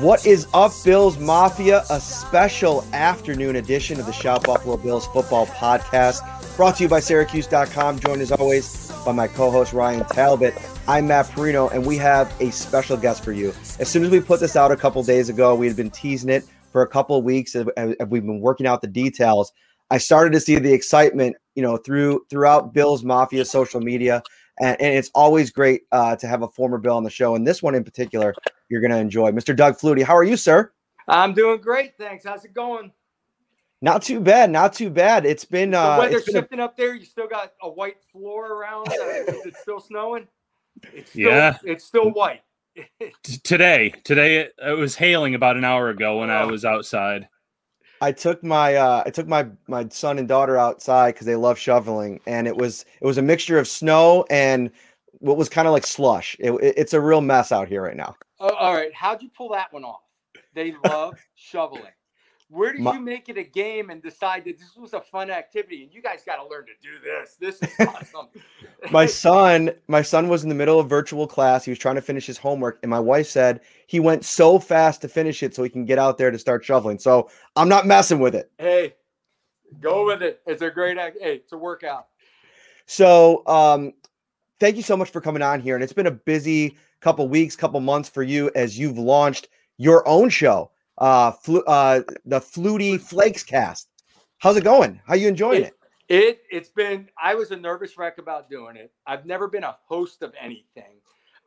What is up, Bills Mafia? A special afternoon edition of the Shout Buffalo Bills football podcast brought to you by Syracuse.com. Joined as always by my co host Ryan Talbot. I'm Matt Parrino, and we have a special guest for you. As soon as we put this out a couple days ago, we had been teasing it for a couple weeks and we've been working out the details. I started to see the excitement, you know, through throughout Bills Mafia social media, and, and it's always great uh, to have a former Bill on the show. And this one in particular, you're going to enjoy. Mr. Doug Flutie, how are you, sir? I'm doing great, thanks. How's it going? Not too bad, not too bad. It's been The uh, weather's it's been a- shifting up there. You still got a white floor around. Uh, is it still snowing? It's still, Yeah. it's still white. Today today it, it was hailing about an hour ago when i Oh. was outside I took my uh, I took my my son and daughter outside because they love shoveling, and it was it was a mixture of snow and what was kind of like slush. It, it- it's a real mess out here right now. Oh, all right, how'd you pull that one off? They love shoveling. Where did My- you make it a game and decide that this was a fun activity? And you guys got to learn to do this. This is awesome. My son, my son was in the middle of virtual class. He was trying to finish his homework, and my wife said he went so fast to finish it so he can get out there to start shoveling. So I'm not messing with it. hey, go with it. It's a great act. Hey, it's a workout. So, um, thank you so much for coming on here. And it's been a busy couple weeks, couple months for you as you've launched your own show, uh, flu- uh, the Flutie Flakes Cast. How's it going? How you enjoying it? It it's been I was a nervous wreck about doing it. I've never been a host of anything.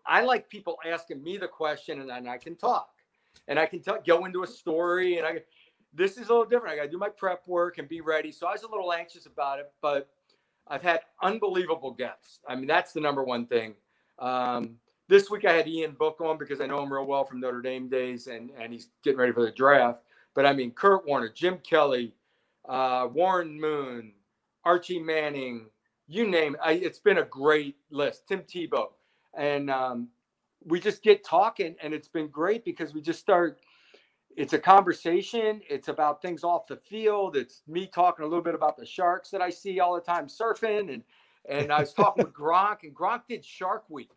I like people asking me the question and then I can talk. And I can tell go into a story and I this is a little different. I got to do my prep work and be ready. So I was a little anxious about it, but I've had unbelievable guests. I mean, that's the number one thing. Um, this week I had Ian Book on because I know him real well from Notre Dame days, and and he's getting ready for the draft. But I mean, Kurt Warner, Jim Kelly, uh, Warren Moon, Archie Manning, you name it. I, it's been a great list. Tim Tebow, and um, we just get talking, and it's been great because we just start. It's a conversation. It's about things off the field. It's me talking a little bit about the sharks that I see all the time surfing, and and I was talking with Gronk, and Gronk did Shark Week,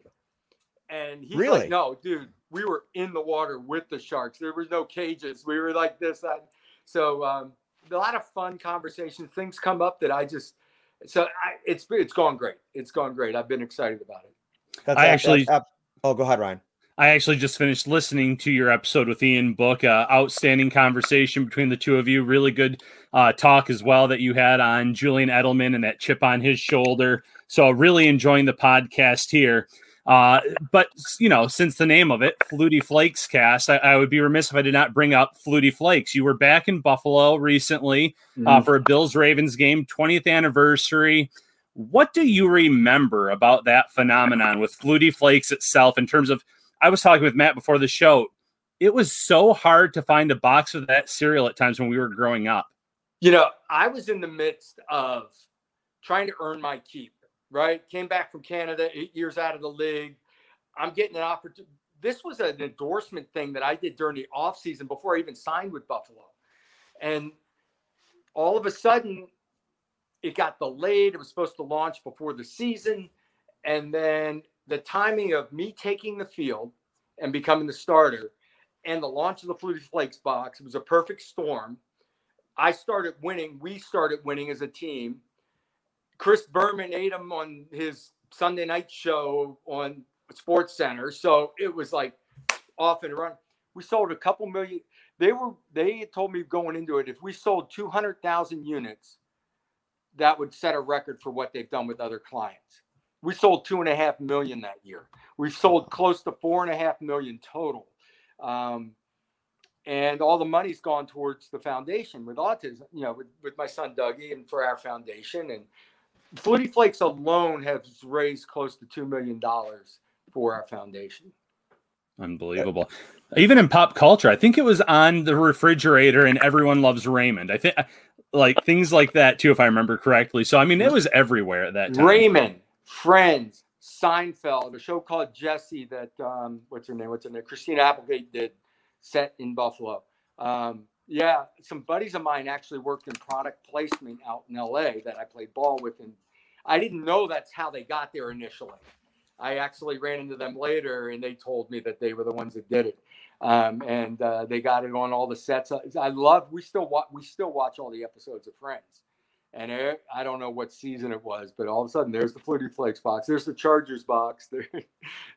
and he's Really? like, "No, dude, we were in the water with the sharks. There was no cages. We were like this, that." So um, a lot of fun conversations. Things come up that I just so I, it's it's gone great. It's gone great. I've been excited about it. That's I ab- actually- ab- oh, go ahead, Ryan. i actually just finished listening to your episode with ian book uh, outstanding conversation between the two of you really good uh, talk as well that you had on julian edelman and that chip on his shoulder so really enjoying the podcast here uh, but you know, since the name of it, Flutie Flakes Cast, I, I would be remiss if I did not bring up Flutie Flakes. You were back in Buffalo recently uh, for a Bills Ravens game, 20th anniversary. What do you remember about that phenomenon with Flutie Flakes itself in terms of? I was talking with Matt before the show. It was so hard to find a box of that cereal at times when we were growing up. You know, I was in the midst of trying to earn my keep. Right, came back from Canada, eight years out of the league. I'm getting an opportunity. this was an endorsement thing that I did during the off season before I even signed with Buffalo. And all of a sudden, it got delayed. It was supposed to launch before the season. And then the timing of me taking the field and becoming the starter and the launch of the Flutie Flakes box, it was a perfect storm. I started winning. We started winning as a team. Chris Berman ate him on his Sunday night show on Sports Center. So it was like off and run. We sold a couple million. They were they told me going into it if we sold 200,000 units, that would set a record for what they've done with other clients. We sold two and a half million that year. We've sold close to four and a half million total. Um, and all the money's gone towards the foundation with autism, you know, with, with my son Dougie and for our foundation. And Flutie Flakes alone has raised close to $2 million for our foundation. Unbelievable. Even in pop culture, I think it was on the refrigerator and everyone loves Raymond. I think like things like that too, if I remember correctly. So I mean, it was everywhere at that time. Raymond, Friends, Seinfeld, a show called Jesse that um, what's her name? What's her name? Christina Applegate did set in Buffalo. Um, yeah, some buddies of mine actually worked in product placement out in LA that I played ball with, and I didn't know that's how they got there initially. I actually ran into them later, and they told me that they were the ones that did it, um, and uh, they got it on all the sets. I love. We still watch. We still watch all the episodes of Friends, and it, I don't know what season it was, but all of a sudden there's the Flutie Flakes box. There's the Chargers box. There,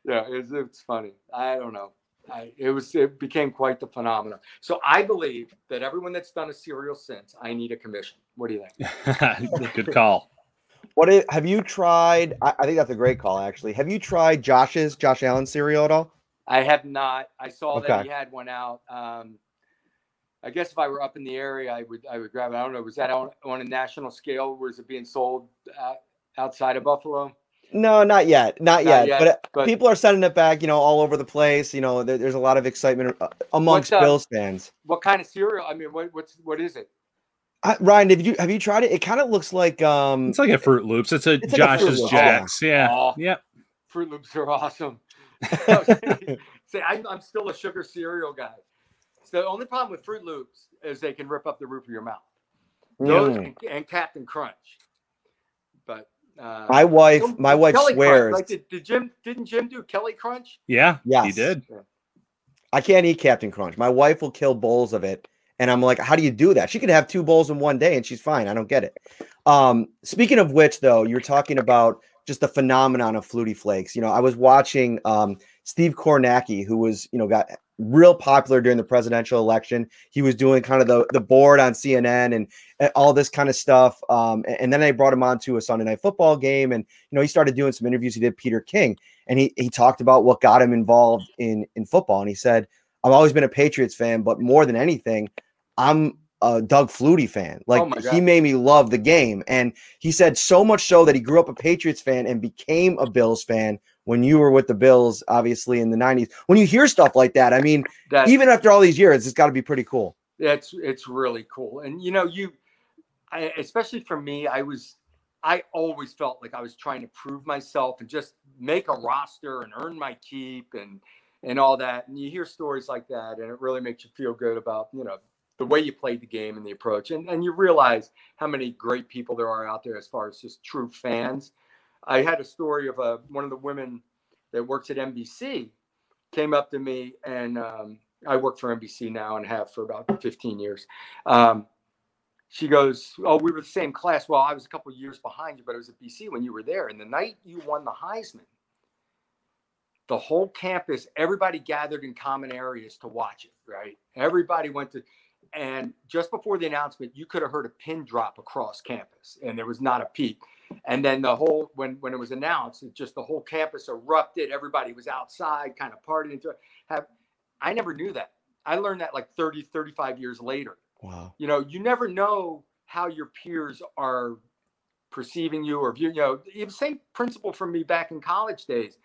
yeah, it's, it's funny. I don't know. I, it was it became quite the phenomenon. So I believe that everyone that's done a cereal since, I need a commission. What do you think? Good call. What is, have you tried? I, I, think that's a great call. Actually, have you tried Josh's Josh Allen cereal at all? I have not. I saw okay. that he had one out. Um, I guess if I were up in the area, I would I would grab it. I don't know. Was that on, on a national scale? Was it being sold uh, outside of Buffalo? No, not yet, not, not yet. yet but, but, people are sending it back, you know, all over the place. You know, there, there's a lot of excitement uh, amongst uh, Bills fans. What kind of cereal? I mean, what, what's what is it? Uh, Ryan, have you have you tried it? It kind of looks like um, it's like a Froot Loops. It's a it's Josh's like a Jacks. Yeah, oh, yep. Froot Loops are awesome. See, I'm, I'm still a sugar cereal guy. So the only problem with Froot Loops is they can rip up the roof of your mouth. Those mm. and, and Captain Crunch. But uh, my wife, my wife Kelly swears. Crunch. Like did, did, Jim didn't Jim do Kelly Crunch? Yeah, yeah, he did. I can't eat Captain Crunch. My wife will kill bowls of it, and I'm like, how do you do that? She could have two bowls in one day, and she's fine. I don't get it. Um, speaking of which, though, you're talking about just the phenomenon of Flutie Flakes. You know, I was watching um, Steve Kornacki, who was, you know, got real popular during the presidential election. He was doing kind of the, the board on CNN and, and all this kind of stuff. Um, and then I brought him on to a Sunday night football game. And, you know, he started doing some interviews. He did Peter King and he, he talked about what got him involved in, in football. And he said, I've always been a Patriots fan, but more than anything, I'm a Doug Flutie fan. Like oh he made me love the game. And he said so much so that he grew up a Patriots fan and became a Bills fan when you were with the Bills, obviously in the 90s. When you hear stuff like that, I mean, That's, even after all these years, it's got to be pretty cool. It's it's really cool. And you know, you I, especially for me, I was I always felt like I was trying to prove myself and just make a roster and earn my keep and and all that. And you hear stories like that and it really makes you feel good about, you know, the way you played the game and the approach. And and you realize how many great people there are out there as far as just true fans I had a story of a uh, one of the women that works at NBC came up to me, and um, I work for NBC now and have for about 15 years. Um, she goes, "Oh, we were the same class. Well, I was a couple years behind you, but I was at BC when you were there. And the night you won the Heisman, the whole campus, everybody gathered in common areas to watch it. Right? Everybody went to." And just before the announcement, you could have heard a pin drop across campus, and there was not a peep. And then the whole when when it was announced, it just the whole campus erupted. Everybody was outside, kind of partying. Have I never knew that. I learned that like 30, 35 years later. Wow. You know, you never know how your peers are perceiving you or view, you know, same principle for me back in college days.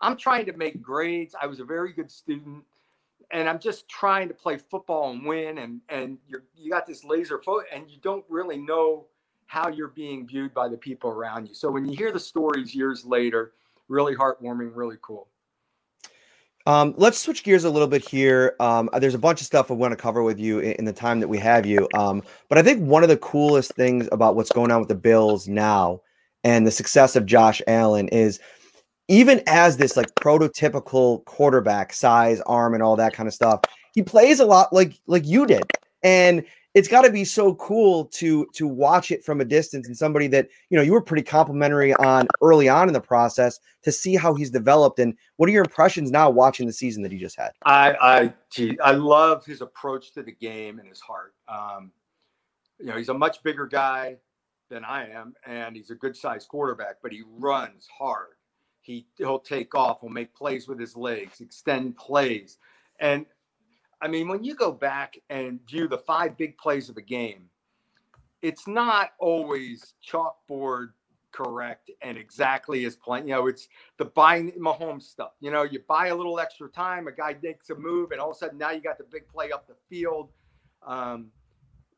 I'm trying to make grades. I was a very good student and I'm just trying to play football and win and and you you got this laser focus and you don't really know how you're being viewed by the people around you. So when you hear the stories years later, really heartwarming, really cool. Um, let's switch gears a little bit here. Um, there's a bunch of stuff I want to cover with you in, in the time that we have you. Um, but I think one of the coolest things about what's going on with the Bills now and the success of Josh Allen is even as this like prototypical quarterback size, arm, and all that kind of stuff, he plays a lot like like you did. And it's got to be so cool to to watch it from a distance and somebody that you know you were pretty complimentary on early on in the process to see how he's developed and what are your impressions now watching the season that he just had? I i gee, i love his approach to the game and his heart. Um, you know he's a much bigger guy than i am and he's a good sized quarterback but he runs hard. He he'll take off he'll make plays with his legs extend plays and I mean, when you go back and view the five big plays of a game, it's not always chalkboard correct and exactly as planned. You know, it's the buying Mahomes stuff. You know, you buy a little extra time, a guy makes a move, and all of a sudden now you got the big play up the field. Um,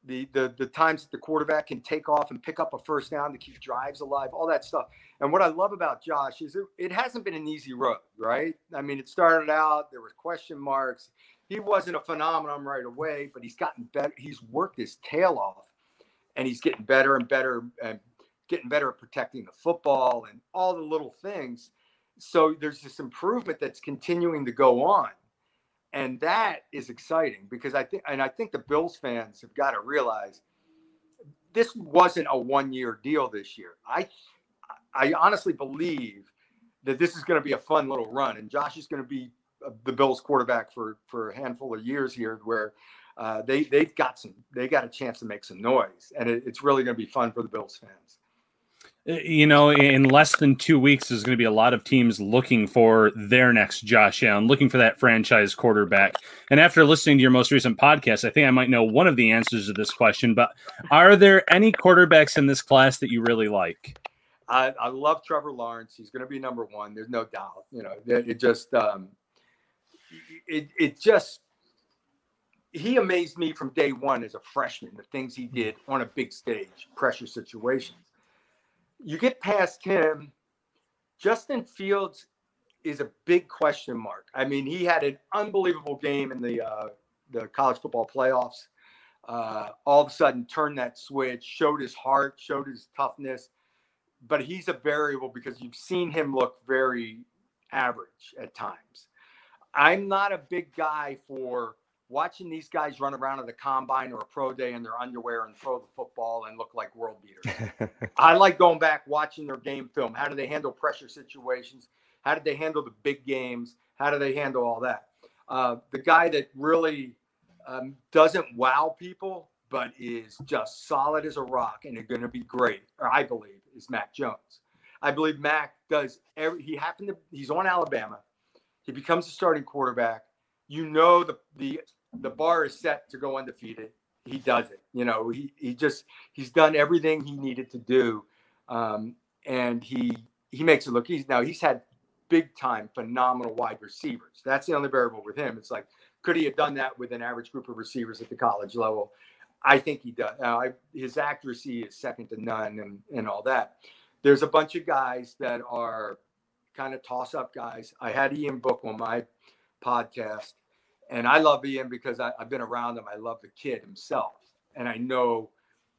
the the the times that the quarterback can take off and pick up a first down to keep drives alive, all that stuff. And what I love about Josh is it, it hasn't been an easy road, right? I mean, it started out there were question marks he wasn't a phenomenon right away, but he's gotten better. He's worked his tail off, and he's getting better and better and getting better at protecting the football and all the little things. So there's this improvement that's continuing to go on, and that is exciting because I think, and I think the Bills fans have got to realize this wasn't a one-year deal this year. I, I honestly believe that this is going to be a fun little run, and Josh is going to be the Bills quarterback for for a handful of years here, where uh, they they've got some they got a chance to make some noise, and it, it's really going to be fun for the Bills fans. Uh, you know, in less than two weeks, there's going to be a lot of teams looking for their next Josh Allen, looking for that franchise quarterback. And after listening to your most recent podcast, I think I might know one of the answers to this question. But are there any quarterbacks in this class that you really like? I, I love Trevor Lawrence. He's going to be number one. There's no doubt. You know, it just um, it it just he amazed me from day one as a freshman. The things he did on a big stage, pressure situations. You get past him, Justin Fields is a big question mark. I mean, he had an unbelievable game in the uh, the college football playoffs. Uh, all of a sudden, turned that switch, showed his heart, showed his toughness. But he's a variable because you've seen him look very average at times. I'm not a big guy for watching these guys run around at the combine or a pro day in their underwear and throw the football and look like world beaters. I like going back watching their game film. How do they handle pressure situations? How did they handle the big games? How do they handle all that? Uh, the guy that really um, doesn't wow people, but is just solid as a rock and is going to be great, or I believe, is Mac Jones. I believe Mac does every. He happened to. He's on Alabama. He becomes a starting quarterback. You know the the the bar is set to go undefeated. He does it. You know, he he just he's done everything he needed to do, um, and he he makes it look easy. Now he's had big time phenomenal wide receivers. That's the only variable with him. It's like could he have done that with an average group of receivers at the college level? I think he does. Now, I, his accuracy is second to none, and and all that. There's a bunch of guys that are kind of toss up guys. I had Ian Book on my podcast, and I love Ian because I, have been around him. I love the kid himself, and I know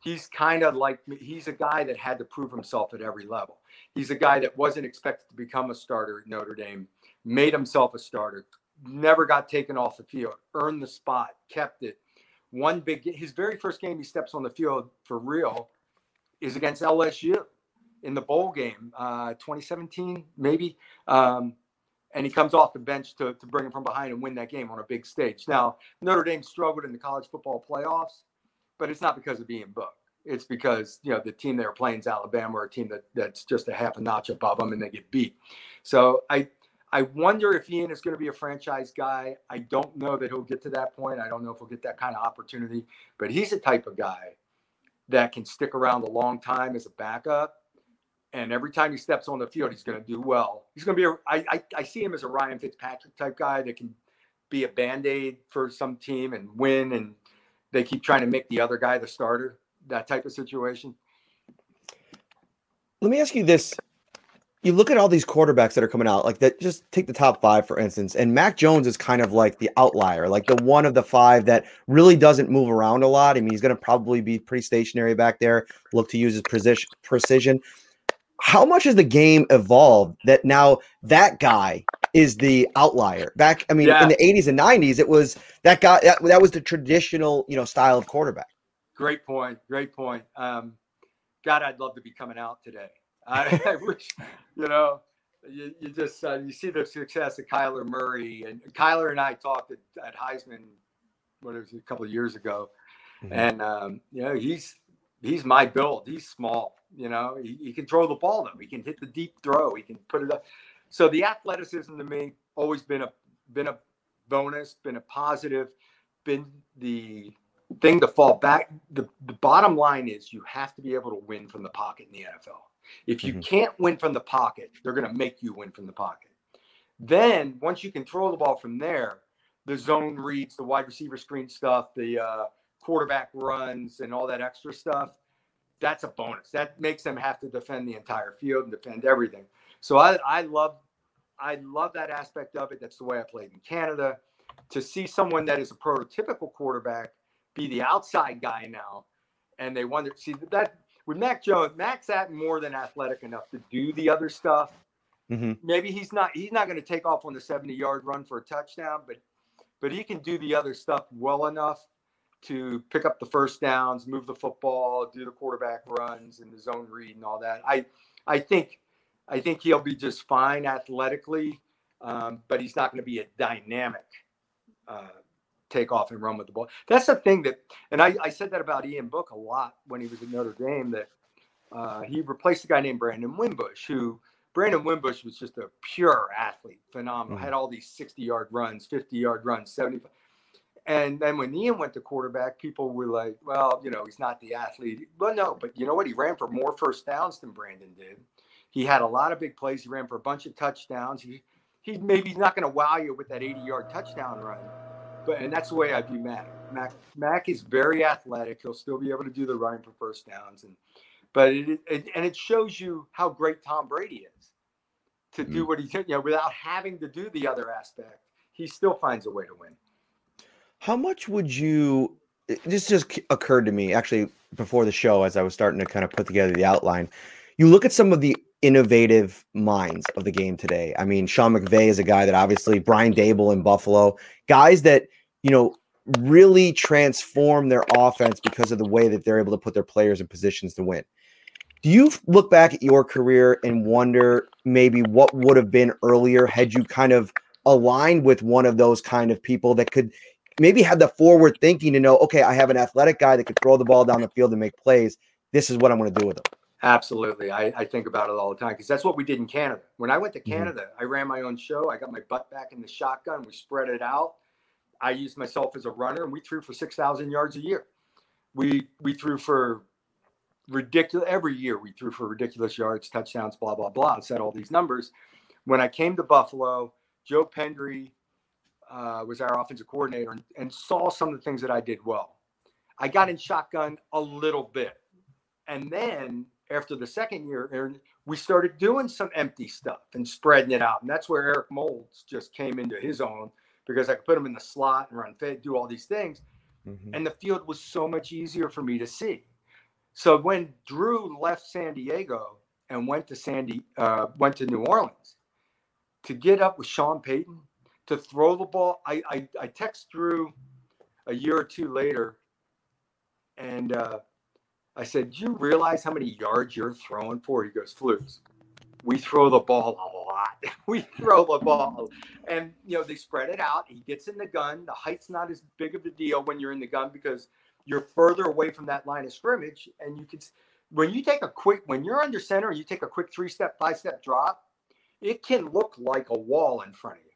he's kind of like me. He's a guy that had to prove himself at every level. He's a guy that wasn't expected to become a starter at Notre Dame, made himself a starter, never got taken off the field, earned the spot, kept it. One big, his very first game he steps on the field for real is against LSU in the bowl game, uh, 2017 maybe. Um, and he comes off the bench to, to bring him from behind and win that game on a big stage. Now, Notre Dame struggled in the college football playoffs, but it's not because of Ian Book. It's because you know the team they were playing is Alabama, or a team that that's just a half a notch above them, and they get beat. So I I wonder if Ian is going to be a franchise guy. I don't know that he'll get to that point. I don't know if he'll get that kind of opportunity, but he's the type of guy that can stick around a long time as a backup and every time he steps on the field, he's going to do well. He's going to be a. I, I, I see him as a Ryan Fitzpatrick type guy that can be a band aid for some team and win, and they keep trying to make the other guy the starter. That type of situation. Let me ask you this: you look at all these quarterbacks that are coming out, like that, just take the top five, for instance, and Mac Jones is kind of like the outlier, like the one of the five that really doesn't move around a lot. I mean, he's going to probably be pretty stationary back there, look to use his precision. precision. How much has the game evolved that now that guy is the outlier? Back, I mean, Yeah. in the 80s and 90s, it was that guy, that, that was the traditional, you know, style of quarterback. Great point. Great point. Um, God, I'd love to be coming out today. I, I wish, you know, you, you just uh, you see the success of Kyler Murray and Kyler and I talked at, at Heisman, what it was a couple of years ago, Mhm. and um, you know he's he's my build. He's small. You know, he, he can throw the ball though. He can hit the deep throw. He can put it up. So the athleticism to me always been a been a bonus, been a positive, been the thing to fall back. The, the bottom line is you have to be able to win from the pocket in the NFL. If you Mhm. can't win from the pocket, they're going to make you win from the pocket. Then once you can throw the ball from there, the zone reads, the wide receiver screen stuff, the uh, quarterback runs, and all that extra stuff. That's a bonus. That makes them have to defend the entire field and defend everything. So I, I love, I love that aspect of it. That's the way I played in Canada. To see someone that is a prototypical quarterback be the outside guy now, and they wonder, see that with Mac Jones, Mac's at more than athletic enough to do the other stuff. Mhm. Maybe he's not. He's not going to take off on the seventy-yard run for a touchdown, but but he can do the other stuff well enough to pick up the first downs, move the football, do the quarterback runs and the zone read and all that. I I think I think he'll be just fine athletically, um, but he's not going to be a dynamic uh, take off and run with the ball. That's the thing that, and I, I said that about Ian Book a lot when he was at Notre Dame that uh, he replaced a guy named Brandon Wimbush, who Brandon Wimbush was just a pure athlete, phenomenal. Mhm. Had all these 60 yard runs, 50 yard runs, 75. And then when Ian went to quarterback, people were like, well, you know, he's not the athlete. Well, no, but you know what? He ran for more first downs than Brandon did. He had a lot of big plays. He ran for a bunch of touchdowns. He, he maybe he's not going to wow you with that 80 yard touchdown run, but and that's the way I view Mac. Mac Mac is very athletic. He'll still be able to do the running for first downs, and but it, it and it shows you how great Tom Brady is to do mm-hmm. what he. You know, without having to do the other aspect, he still finds a way to win. How much would you? Eh, this just occurred to me actually before the show as I was starting to kind of put together the outline. You look at some of the innovative minds of the game today. I mean, Sean McVay is a guy that obviously Brian Daboll in Buffalo, guys that you know really transform their offense because of the way that they're able to put their players in positions to win. Do you look back at your career and wonder maybe what would have been earlier had you kind of aligned with one of those kind of people that could maybe have the forward thinking to know, okay, I have an athletic guy that could throw the ball down the field and make plays. This is what I'm going to do with him. Absolutely. I, I think about it all the time because that's what we did in Canada. When I went to Mhm. Canada, I ran my own show. I got my butt back in the shotgun. We spread it out. I used myself as a runner and we threw for 6,000 yards a year. We, we threw for ridiculous every year. We threw for ridiculous yards, touchdowns, blah, blah, blah. and Set all these numbers. When I came to Buffalo, Joe Pendry uh, was our offensive coordinator and, and saw some of the things that I did well. I got in shotgun a little bit. And then after the second year, we started doing some empty stuff and spreading it out. And that's where Eric Moulds just came into his own because I could put him in the slot and run fed, do all these things. Mhm. And the field was so much easier for me to see. So when Drew left San Diego and went to Sandy, uh, went to New Orleans, to get up with Sean Payton, to throw the ball, I I, I text Drew a year or two later, and uh, I said, "Do you realize how many yards you're throwing for?" He goes, "Flukes, we throw the ball a lot. we throw the ball, and you know they spread it out. He gets in the gun. The height's not as big of a deal when you're in the gun because you're further away from that line of scrimmage, and you can. When you take a quick, when you're under center, and you take a quick three step, five step drop, it can look like a wall in front of you.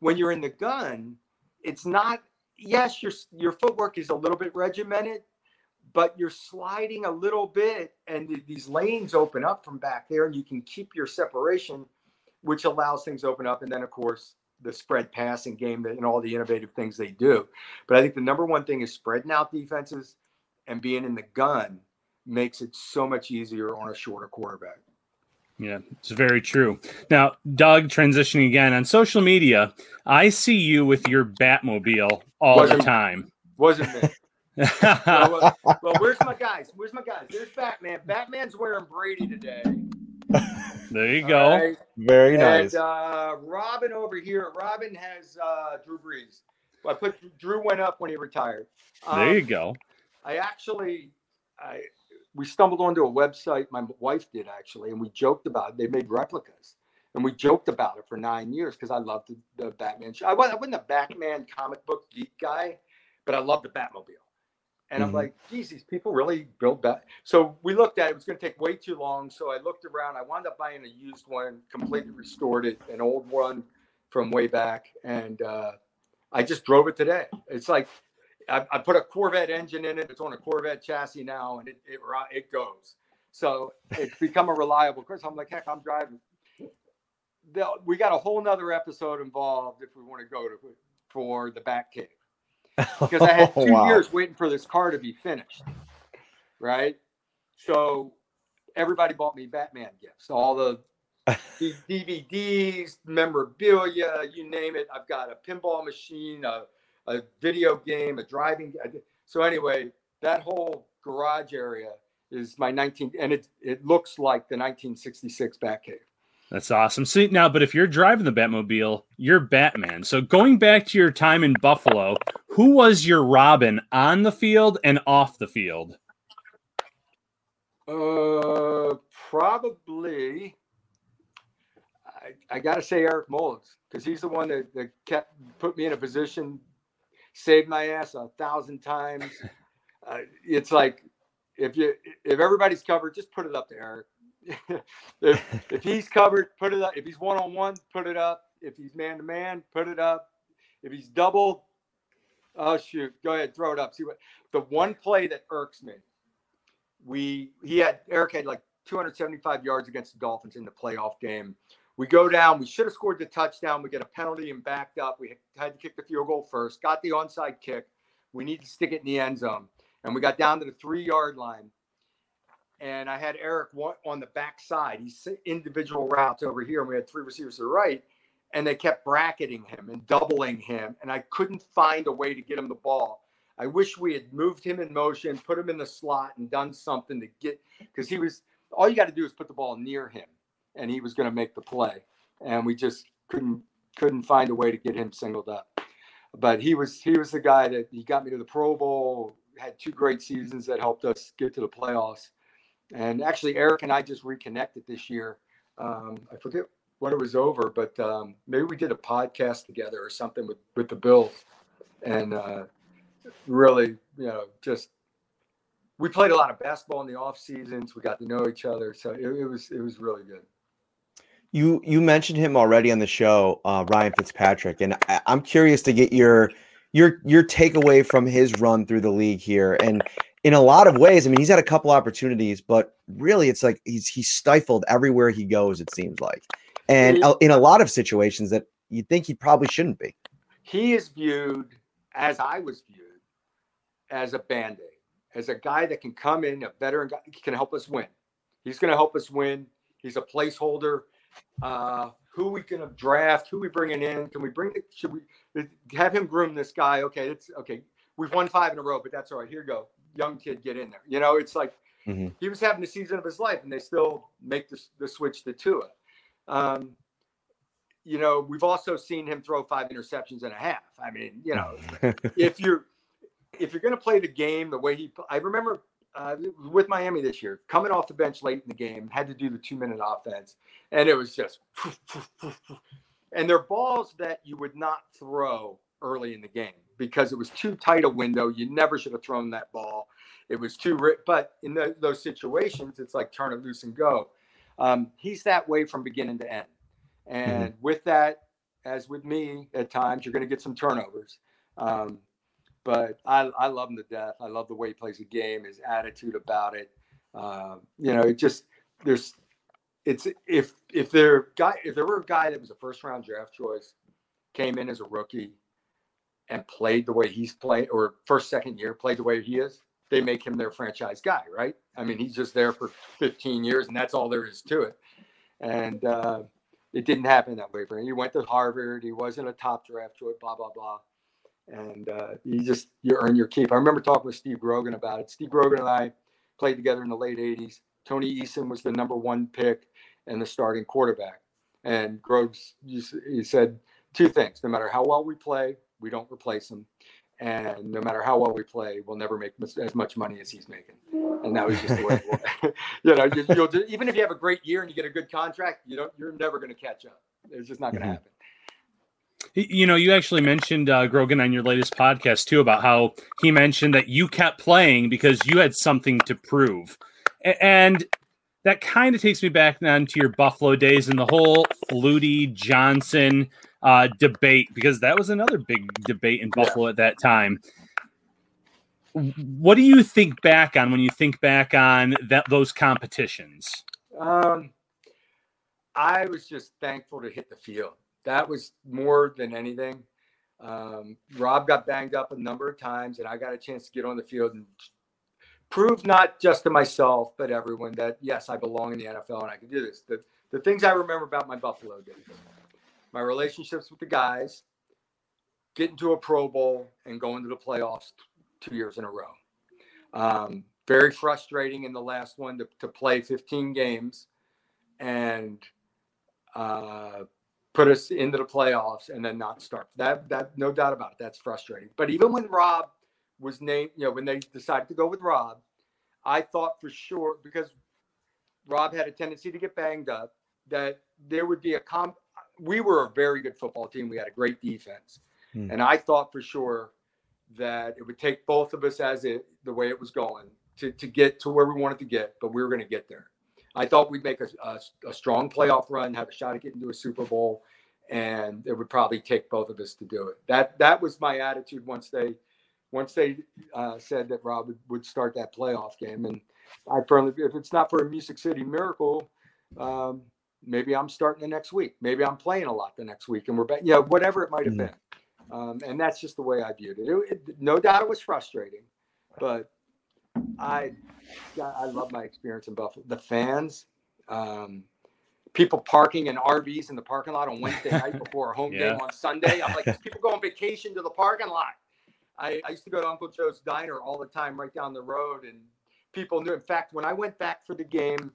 When you're in the gun, it's not. Yes, your your footwork is a little bit regimented, but you're sliding a little bit and th- these lanes open up from back there and you can keep your separation which allows things open up and then of course the spread passing game and all the innovative things they do but i think the number one thing is spreading out defenses and being in the gun makes it so much easier on a shorter quarterback Yeah, it's very true. Now, Doug, transitioning again on social media, I see you with your Batmobile all Wasn't- the time. Wasn't me. well, well, well, where's my guys? Where's my guys? There's Batman. Batman's wearing Brady today. there you all go. right? Very nice. And uh, Robin over here. Robin has uh, Drew Brees. Well, I put Drew went up when he retired. There you Um, go. I actually, I we stumbled onto a website. My wife did actually, and we joked about it. They made replicas, and we joked about it for nine years because I loved the, the Batman show. I wasn't, I wasn't a Batman comic book geek guy, but I loved the Batmobile. And I'm Mhm. like, geez, these people really build bat. So we looked at it. It was going to take way too long. So I looked around. I wound up buying a used one, completely restored it, an old one from way back, and uh, I just drove it today. It's like I, I put a Corvette engine in it. It's on a Corvette chassis now, and it it, it goes. So it's become a reliable. Course, I'm like, heck, I'm driving. The- We got a whole nother episode involved if we want to go to for the back cave because I had two Wow. years waiting for this car to be finished. Right. So everybody bought me Batman gifts, all the DVDs, memorabilia, you name it. I've got a pinball machine, a, a video game, a driving. So anyway, that whole garage area is my 19, and it it looks like the 1966 Batcave. That's awesome. See now, but if you're driving the Batmobile, you're Batman. So going back to your time in Buffalo, who was your Robin on the field and off the field? Uh, probably. I, I got to say Eric Mullins because he's the one that, that kept put me in a position, saved my ass a thousand times. Uh, it's like if you if everybody's covered, just put it up to Eric. if, if he's covered, put it up. If he's one on one, put it up. If he's man to man, put it up. If he's double, oh shoot, go ahead, throw it up. See what the one play that irks me we he had Eric had like 275 yards against the Dolphins in the playoff game. We go down. We should have scored the touchdown. We get a penalty and backed up. We had to kick the field goal first. Got the onside kick. We need to stick it in the end zone, and we got down to the three yard line. And I had Eric on the back side. He's individual routes over here, and we had three receivers to the right. And they kept bracketing him and doubling him, and I couldn't find a way to get him the ball. I wish we had moved him in motion, put him in the slot, and done something to get because he was all you got to do is put the ball near him, and he was going to make the play. And we just couldn't couldn't find a way to get him singled up. But he was he was the guy that he got me to the Pro Bowl. Had two great seasons that helped us get to the playoffs. And actually, Eric and I just reconnected this year. Um, I forget when it was over, but um, maybe we did a podcast together or something with with the Bills. And uh, really, you know, just we played a lot of basketball in the off seasons. We got to know each other, so it, it was it was really good. You you mentioned him already on the show, uh, Ryan Fitzpatrick, and I, I'm curious to get your your your takeaway from his run through the league here. And in a lot of ways, I mean, he's had a couple opportunities, but really, it's like he's he's stifled everywhere he goes. It seems like, and uh, in a lot of situations that you think he probably shouldn't be. He is viewed as I was viewed as a band aid, as a guy that can come in, a veteran guy, can help us win. He's going to help us win. He's a placeholder. Uh, who we going to draft? Who we bringing in? Can we bring? The, should we have him groom this guy? Okay, it's okay. We've won five in a row, but that's all right. Here you go, young kid, get in there. You know, it's like Mhm. he was having the season of his life, and they still make the, the switch to Tua. Um, you know, we've also seen him throw five interceptions and a half. I mean, you know, if you're if you're going to play the game the way he, I remember uh, with Miami this year, coming off the bench late in the game, had to do the two minute offense, and it was just, and they're balls that you would not throw early in the game because it was too tight a window. You never should have thrown that ball. It was too, but in the, those situations, it's like turn it loose and go. Um, he's that way from beginning to end. And with that, as with me, at times you're going to get some turnovers. Um, but I, I love him to death. I love the way he plays the game, his attitude about it. Um, you know, it just there's it's if if there guy if there were a guy that was a first round draft choice, came in as a rookie, and played the way he's played, or first second year played the way he is, they make him their franchise guy, right? I mean, he's just there for 15 years, and that's all there is to it. and uh, it didn't happen that way for him. He went to Harvard. He wasn't a top draft choice. Blah blah blah. And uh, you just you earn your keep. I remember talking with Steve Grogan about it. Steve Grogan and I played together in the late '80s. Tony Eason was the number one pick and the starting quarterback. And Groves, he said two things: no matter how well we play, we don't replace him, and no matter how well we play, we'll never make as much money as he's making. And that was just the way it was. you know, you, will even if you have a great year and you get a good contract, you don't, you're never going to catch up. It's just not going to mm-hmm. happen. You know, you actually mentioned uh, Grogan on your latest podcast too about how he mentioned that you kept playing because you had something to prove, and that kind of takes me back then to your Buffalo days and the whole Flutie Johnson uh, debate because that was another big debate in Buffalo yeah. at that time. What do you think back on when you think back on that those competitions? Um, I was just thankful to hit the field. That was more than anything. Um, Rob got banged up a number of times, and I got a chance to get on the field and prove not just to myself but everyone that yes, I belong in the NFL and I can do this. The the things I remember about my Buffalo days, my relationships with the guys, getting to a Pro Bowl and going to the playoffs two years in a row. Um, very frustrating in the last one to, to play 15 games and uh, put us into the playoffs and then not start. That that no doubt about it. That's frustrating. But even when Rob was named, you know, when they decided to go with Rob, I thought for sure because Rob had a tendency to get banged up that there would be a comp. We were a very good football team. We had a great defense, hmm. and I thought for sure that it would take both of us as it the way it was going to to get to where we wanted to get, but we were going to get there. I thought we'd make a, a, a, strong playoff run, have a shot at getting to a Super Bowl, and it would probably take both of us to do it. That that was my attitude once they once they uh, said that Rob would, would, start that playoff game. And I firmly, if it's not for a Music City miracle, um, maybe I'm starting the next week. Maybe I'm playing a lot the next week, and we're back. Yeah, whatever it might have mm. been. Um, and that's just the way I viewed it. It, it. No doubt it was frustrating, but I, I love my experience in Buffalo. The fans, um, people parking in RVs in the parking lot on Wednesday night before a home yeah. game on Sunday. I'm like, people go on vacation to the parking lot. I, I used to go to Uncle Joe's Diner all the time, right down the road, and people knew. In fact, when I went back for the game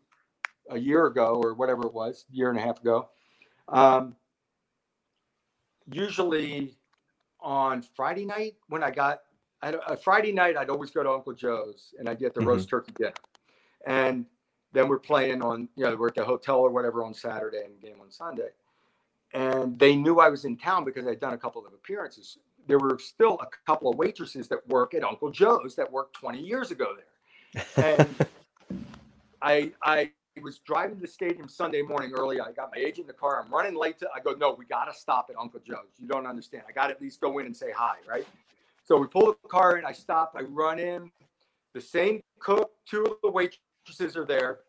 a year ago or whatever it was, year and a half ago, um, usually on Friday night when I got a Friday night, I'd always go to Uncle Joe's and I'd get the mm-hmm. roast turkey dinner, and then we're playing on you know we're at the hotel or whatever on Saturday and game on Sunday, and they knew I was in town because I'd done a couple of appearances there were still a couple of waitresses that work at Uncle Joe's that worked 20 years ago there. And I I was driving to the stadium Sunday morning early. I got my agent in the car. I'm running late to I go, no, we gotta stop at Uncle Joe's. You don't understand. I gotta at least go in and say hi, right? So we pull the car in, I stop, I run in. The same cook, two of the waitresses are there.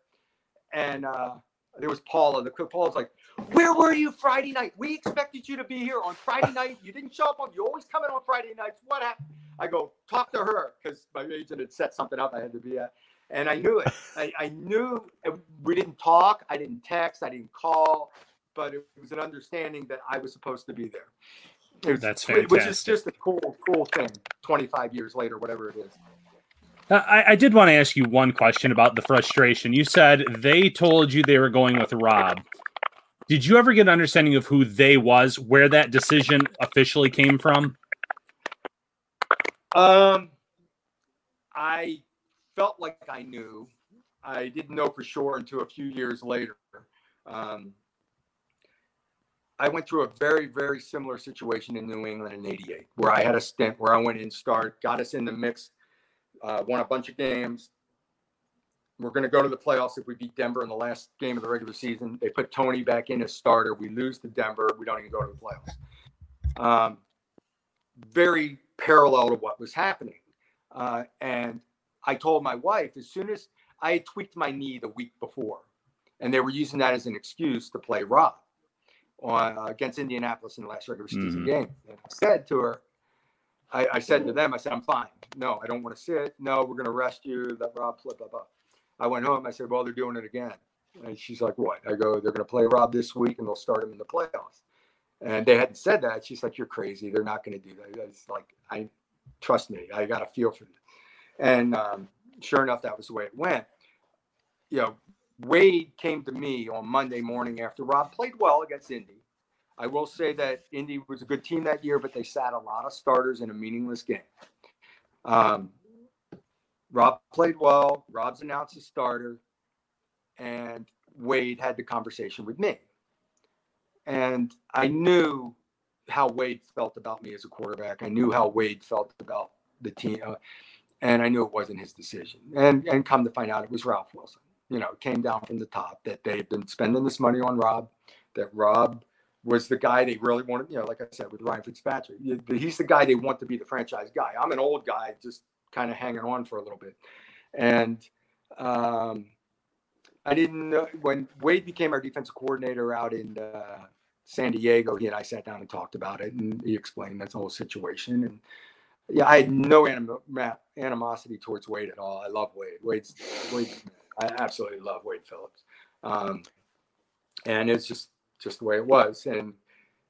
And uh, there was Paula. The cook Paula's like, where were you Friday night? We expected you to be here on Friday night. You didn't show up on. You always come in on Friday nights. What happened? I go talk to her because my agent had set something up. I had to be at, and I knew it. I, I knew we didn't talk. I didn't text. I didn't call, but it was an understanding that I was supposed to be there. Was, That's fantastic. Which is just a cool, cool thing. Twenty five years later, whatever it is. Uh, I, I, did want to ask you one question about the frustration. You said they told you they were going with Rob. Did you ever get an understanding of who they was, where that decision officially came from? Um, I felt like I knew. I didn't know for sure until a few years later. Um, I went through a very, very similar situation in New England in '88, where I had a stint where I went in, start, got us in the mix, uh, won a bunch of games, we're going to go to the playoffs if we beat Denver in the last game of the regular season. They put Tony back in as starter. We lose to Denver. We don't even go to the playoffs. Um, very parallel to what was happening. Uh, and I told my wife as soon as I had tweaked my knee the week before, and they were using that as an excuse to play Rob uh, against Indianapolis in the last regular season mm-hmm. game. And I said to her, I, I, said to them, I said, I'm fine. No, I don't want to sit. No, we're going to rest you. That Rob, blah, blah, blah. I went home. I said, well, they're doing it again. And she's like, what? I go, they're going to play Rob this week and they'll start him in the playoffs. And they hadn't said that. She's like, you're crazy. They're not going to do that. It's like, I trust me. I got a feel for this. And um, sure enough, that was the way it went. You know, Wade came to me on Monday morning after Rob played well against Indy. I will say that Indy was a good team that year, but they sat a lot of starters in a meaningless game. Um, Rob played well. Rob's announced a starter, and Wade had the conversation with me. And I knew how Wade felt about me as a quarterback. I knew how Wade felt about the team, uh, and I knew it wasn't his decision. And and come to find out, it was Ralph Wilson. You know, came down from the top that they've been spending this money on Rob. That Rob was the guy they really wanted. You know, like I said with Ryan Fitzpatrick, he's the guy they want to be the franchise guy. I'm an old guy, just kind of hanging on for a little bit, and. Um, I didn't know when Wade became our defensive coordinator out in uh, San Diego. He and I sat down and talked about it, and he explained that whole situation. And yeah, I had no anim- animosity towards Wade at all. I love Wade. Wade's Wade. I absolutely love Wade Phillips, um, and it's just just the way it was, and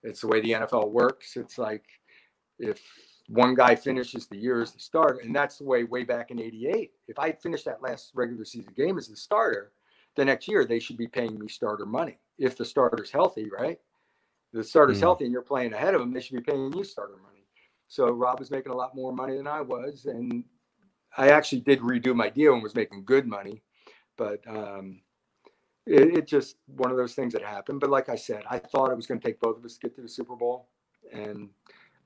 it's the way the NFL works. It's like if one guy finishes the year as the starter, and that's the way way back in '88. If I finished that last regular season game as the starter the next year they should be paying me starter money if the starter's healthy, right? the starter's mm. healthy and you're playing ahead of them, they should be paying you starter money. So Rob was making a lot more money than I was, and I actually did redo my deal and was making good money, but um, it, it, just one of those things that happened. But like I said, I thought it was going to take both of us to get to the Super Bowl, and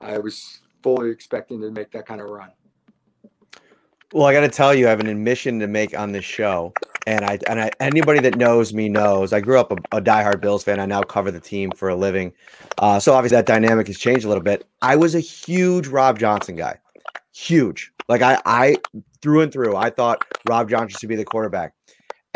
I was fully expecting to make that kind of run. Well, I got to tell you, I have an admission to make on this show and I and I, anybody that knows me knows I grew up a, a diehard Bills fan. I now cover the team for a living, uh, so obviously that dynamic has changed a little bit. I was a huge Rob Johnson guy, huge. Like I, I through and through, I thought Rob Johnson should be the quarterback.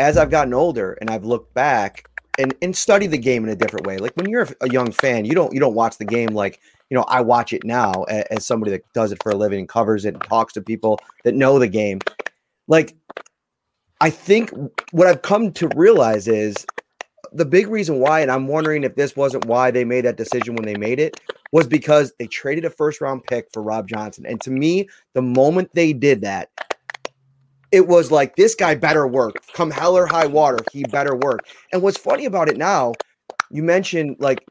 As I've gotten older and I've looked back and and studied the game in a different way. Like when you're a young fan, you don't you don't watch the game like you know I watch it now as, somebody that does it for a living and covers it and talks to people that know the game. Like I think what I've come to realize is the big reason why, and I'm wondering if this wasn't why they made that decision when they made it, was because they traded a first round pick for Rob Johnson. And to me, the moment they did that, it was like this guy better work. Come hell or high water, he better work. And what's funny about it now, you mentioned like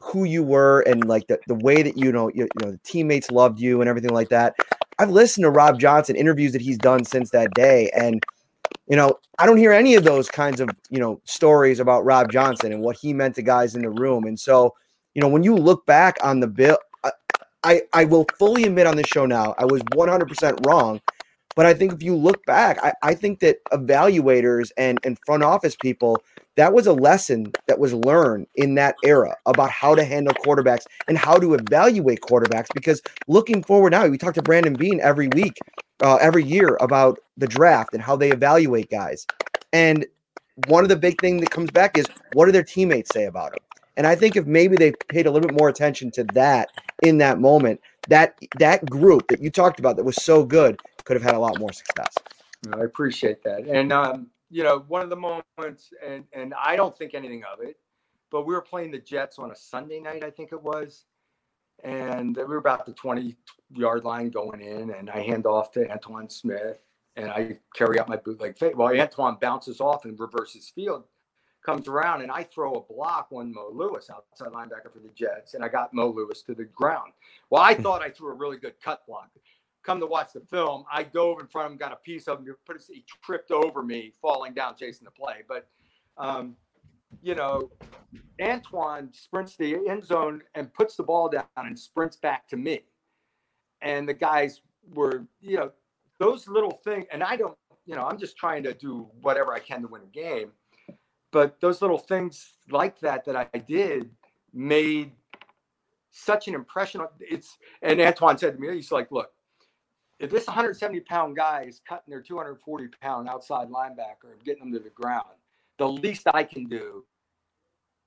who you were and like the, the way that you know you, you know the teammates loved you and everything like that. I've listened to Rob Johnson interviews that he's done since that day, and you know, I don't hear any of those kinds of, you know, stories about Rob Johnson and what he meant to guys in the room. And so, you know, when you look back on the bill, I, I, will fully admit on this show now, I was 100% wrong. But I think if you look back, I, I think that evaluators and, and front office people, that was a lesson that was learned in that era about how to handle quarterbacks and how to evaluate quarterbacks. Because looking forward now, we talk to Brandon Beane every week uh, every year about the draft and how they evaluate guys. And one of the big thing that comes back is what do their teammates say about them? And I think if maybe they paid a little bit more attention to that in that moment, that that group that you talked about that was so good could have had a lot more success. I appreciate that. And um, you know, one of the moments, and and I don't think anything of it, but we were playing the Jets on a Sunday night, I think it was, and we were about the 20 yard line going in, and I hand off to Antowain Smith, and I carry out my bootleg fake. Well, Antowain bounces off and reverses field, comes around, and I throw a block on Mo Lewis, outside linebacker for the Jets, and I got Mo Lewis to the ground. Well, I thought I threw a really good cut block. Come to watch the film, I dove in front of him, got a piece of him, he tripped over me, falling down, chasing the play. But um, you know, Antowain sprints the end zone and puts the ball down and sprints back to me. And the guys were, you know, those little things. And I don't, you know, I'm just trying to do whatever I can to win a game. But those little things like that that I did made such an impression. It's and Antowain said to me, he's like, look, if this 170 pound guy is cutting their 240 pound outside linebacker and getting them to the ground, the least I can do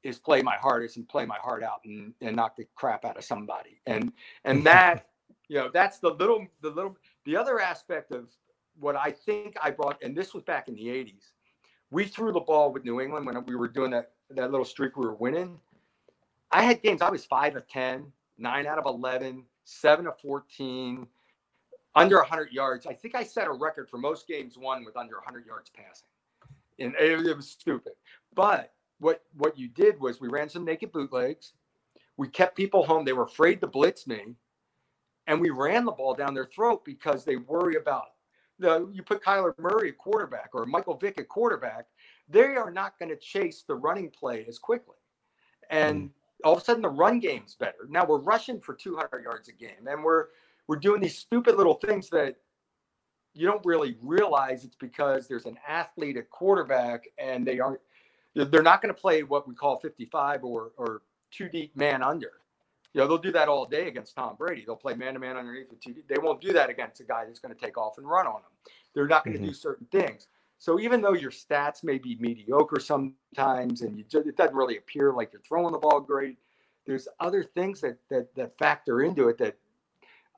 is play my hardest and play my heart out and, and knock the crap out of somebody. And and that, you know, that's the little the little the other aspect of what I think I brought, and this was back in the 80s, we threw the ball with New England when we were doing that that little streak we were winning. I had games I was five of 10, nine out of 11, seven of 14, under 100 yards. I think I set a record for most games won with under 100 yards passing. And it, it was stupid. But what what you did was we ran some naked bootlegs. We kept people home. They were afraid to blitz me. And we ran the ball down their throat because they worry about the you put Kyler Murray at quarterback or Michael Vick at quarterback, they are not going to chase the running play as quickly. And mm. all of a sudden the run game's better. Now we're rushing for 200 yards a game and we're we're doing these stupid little things that you don't really realize it's because there's an athlete at quarterback and they aren't they're not going to play what we call 55 or or two deep man under. You know, they'll do that all day against Tom Brady. They'll play man to man underneath the two. They won't do that against a guy that's going to take off and run on them. They're not going to mm-hmm. do certain things. So even though your stats may be mediocre sometimes, and you just, it doesn't really appear like you're throwing the ball great, there's other things that that that factor into it that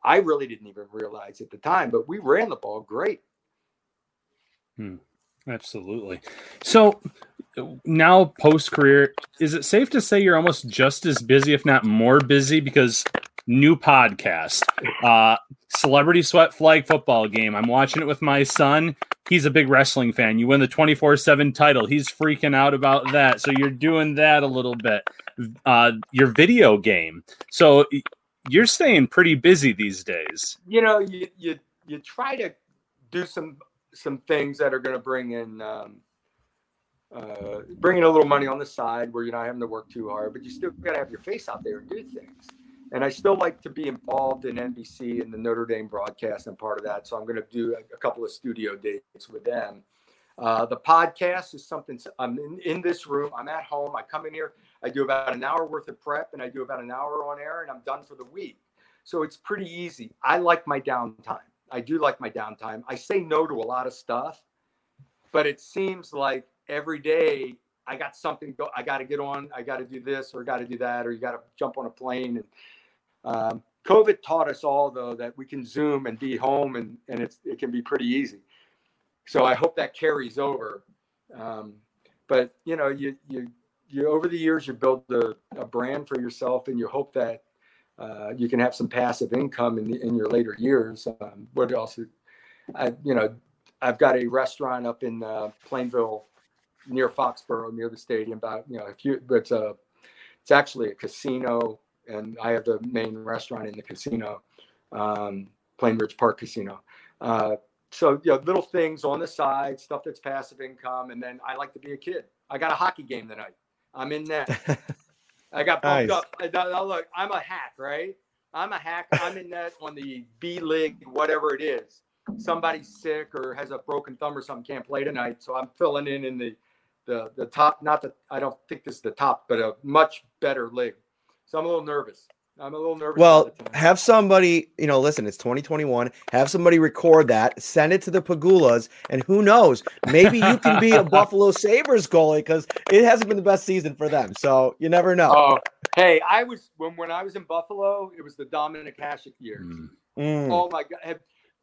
I really didn't even realize at the time. But we ran the ball great. Hmm. Absolutely. So now post career, is it safe to say you're almost just as busy, if not more busy, because new podcast, uh, Celebrity Sweat Flag Football Game. I'm watching it with my son. He's a big wrestling fan. You win the 24 7 title. He's freaking out about that. So you're doing that a little bit. Uh, your video game. So you're staying pretty busy these days. You know, you, you, you try to do some some things that are going to bring in um, uh, bringing a little money on the side where you're not having to work too hard, but you still got to have your face out there and do things. And I still like to be involved in NBC and the Notre Dame broadcast and part of that. So I'm going to do a, a couple of studio dates with them. Uh, the podcast is something I'm in, in this room. I'm at home. I come in here. I do about an hour worth of prep and I do about an hour on air and I'm done for the week. So it's pretty easy. I like my downtime. I do like my downtime. I say no to a lot of stuff, but it seems like every day I got something. Go, I got to get on. I got to do this or got to do that or you got to jump on a plane. And um, COVID taught us all though that we can Zoom and be home and and it's it can be pretty easy. So I hope that carries over. Um, but you know, you you you over the years you build a, a brand for yourself and you hope that uh, you can have some passive income in, the, in your later years. Um, what else? I, you know, I've got a restaurant up in uh, Plainville, near Foxborough, near the stadium. About you know, if you, but uh, it's actually a casino, and I have the main restaurant in the casino, um, Plainridge Park Casino. Uh, so you know, little things on the side, stuff that's passive income, and then I like to be a kid. I got a hockey game tonight. I'm in that. I got pumped nice. up. Now, look, I'm a hack, right? I'm a hack. I'm in that on the B League, whatever it is. Somebody's sick or has a broken thumb or something, can't play tonight. So I'm filling in in the the the top. Not that I don't think this is the top, but a much better league. So I'm a little nervous. I'm a little nervous. Well, have somebody, you know, listen, it's 2021. Have somebody record that, send it to the Pegulas, and who knows, maybe you can be a Buffalo Sabres goalie because it hasn't been the best season for them. So you never know. Oh, hey, I was when when I was in Buffalo, it was the Dominik Hasek years. Mm. mm. Oh my god. Have,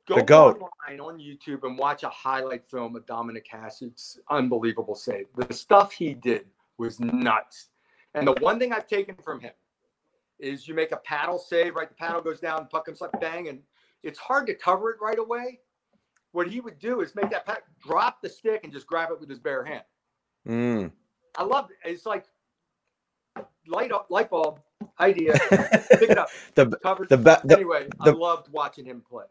go online on YouTube and watch a highlight film of Dominik Hasek's unbelievable save. The stuff he did was nuts. And the one thing I've taken from him is you make a paddle save, right? The paddle goes down, puck comes like bang, and it's hard to cover it right away. What he would do is make that pack, drop the stick and just grab it with his bare hand. Mm. I love it. It's like light up, light bulb idea. Pick it up. the cover. The, the, anyway, the, I loved watching him play.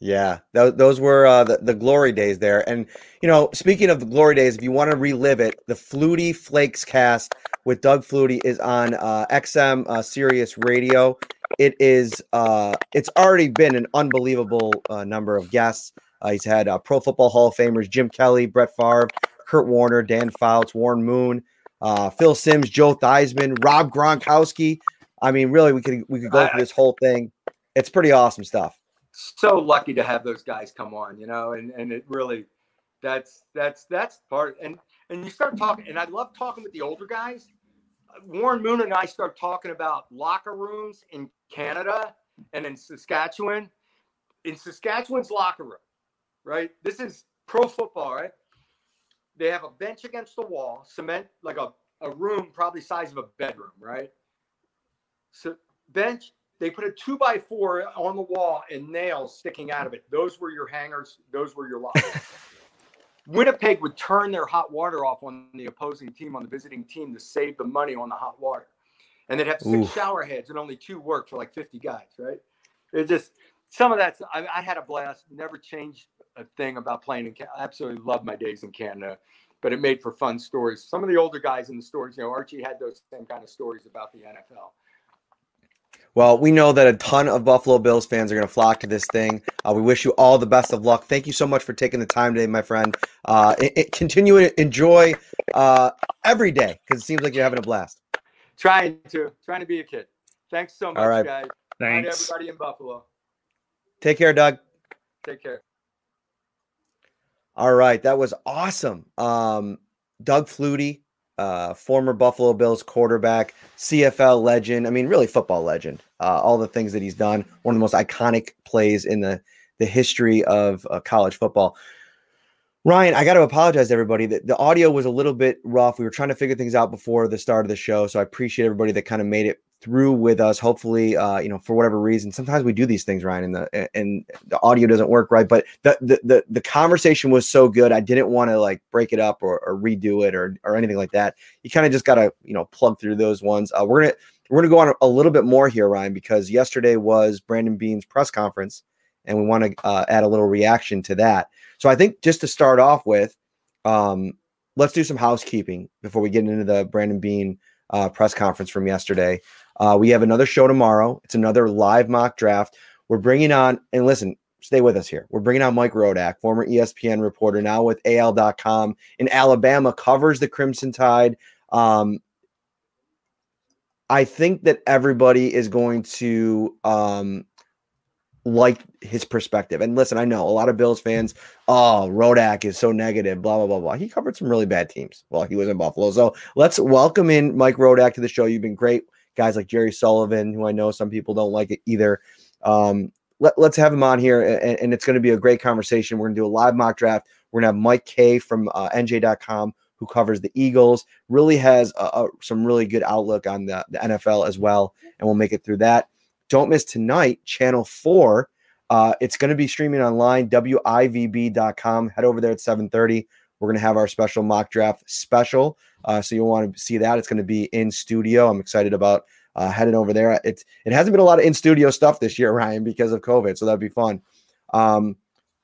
Yeah, th- those were uh, the, the glory days there. And, you know, speaking of the glory days, if you want to relive it, the Flutie Flakes cast with Doug Flutie is on uh, XM uh, Sirius Radio. It is, uh, it's already been an unbelievable uh, number of guests. Uh, he's had uh, Pro Football Hall of Famers Jim Kelly, Brett Favre, Kurt Warner, Dan Fouts, Warren Moon, uh, Phil Simms, Joe Theismann, Rob Gronkowski. I mean, really, we could we could go through this whole thing. It's pretty awesome stuff so lucky to have those guys come on, you know, and and it really that's that's that's part and and you start talking and I love talking with the older guys. Warren Moon and I start talking about locker rooms in Canada and in Saskatchewan. In Saskatchewan's locker room, right? This is pro football, right? they have a bench against the wall, cement like a, a room, probably size of a bedroom, right? So bench, they put a two by four on the wall and nails sticking out of it. Those were your hangers, those were your lockers. Winnipeg would turn their hot water off on the opposing team, on the visiting team, to save the money on the hot water. And they'd have six Oof. shower heads and only two work for like 50 guys, right? It just, some of that's, I, I had a blast, never changed a thing about playing in Canada. I absolutely loved my days in Canada, but it made for fun stories. Some of the older guys in the stories, you know, Archie had those same kind of stories about the NFL. Well, we know that a ton of Buffalo Bills fans are going to flock to this thing. Uh, we wish you all the best of luck. Thank you so much for taking the time today, my friend. Uh, it, it- continue to enjoy uh, every day because it seems like you're having a blast. Trying to, trying to be a kid. Thanks so much, right. guys. Bye to Thanks. everybody in Buffalo. Take care, Doug. Take care. All right, that was awesome. Um, Doug Flutie, uh, former Buffalo Bills quarterback, CFL legend. I mean, really football legend. Uh, all the things that he's done. One of the most iconic plays in the the history of uh, college football. Ryan, I got to apologize to everybody. The, the audio was a little bit rough. We were trying to figure things out before the start of the show, so I appreciate everybody that kind of made it through with us. Hopefully, uh, you know, for whatever reason, sometimes we do these things, Ryan, and the and the audio doesn't work right. But the the the, the conversation was so good, I didn't want to like break it up or, or redo it or or anything like that. You kind of just got to you know plug through those ones. Uh, we're gonna we're gonna go on a, a little bit more here, Ryan, because yesterday was Brandon Beane's press conference, and we want to uh, add a little reaction to that. So I think just to start off with, um, let's do some housekeeping before we get into the Brandon Beane uh, press conference from yesterday. Uh, we have another show tomorrow. It's another live mock draft. We're bringing on, and listen, stay with us here. We're bringing on Mike Rodak, former ESPN reporter, now with AL.com in Alabama, covers the Crimson Tide. Um, I think that everybody is going to um, like his perspective. And listen, I know a lot of Bills fans, oh, Rodak is so negative, blah, blah, blah, blah. He covered some really bad teams while he was in Buffalo. So let's welcome in Mike Rodak to the show. You've been great. Guys like Jerry Sullivan, who I know some people don't like it either. Um, let, us have him on here, and, and it's going to be a great conversation. We're going to do a live mock draft. We're going to have Mike Kaye from uh, NJ.com, who covers the Eagles, really has a, a, some really good outlook on the, the NFL as well, and we'll make it through that. Don't miss tonight, Channel 4. Uh, it's going to be streaming online, WIVB.com. Head over there at 7.30. We're going to have our special mock draft special. Uh, so you'll want to see that. It's going to be in studio. I'm excited about uh, heading over there. It's it hasn't been a lot of in studio stuff this year, Ryan, because of COVID. So that'd be fun. Um,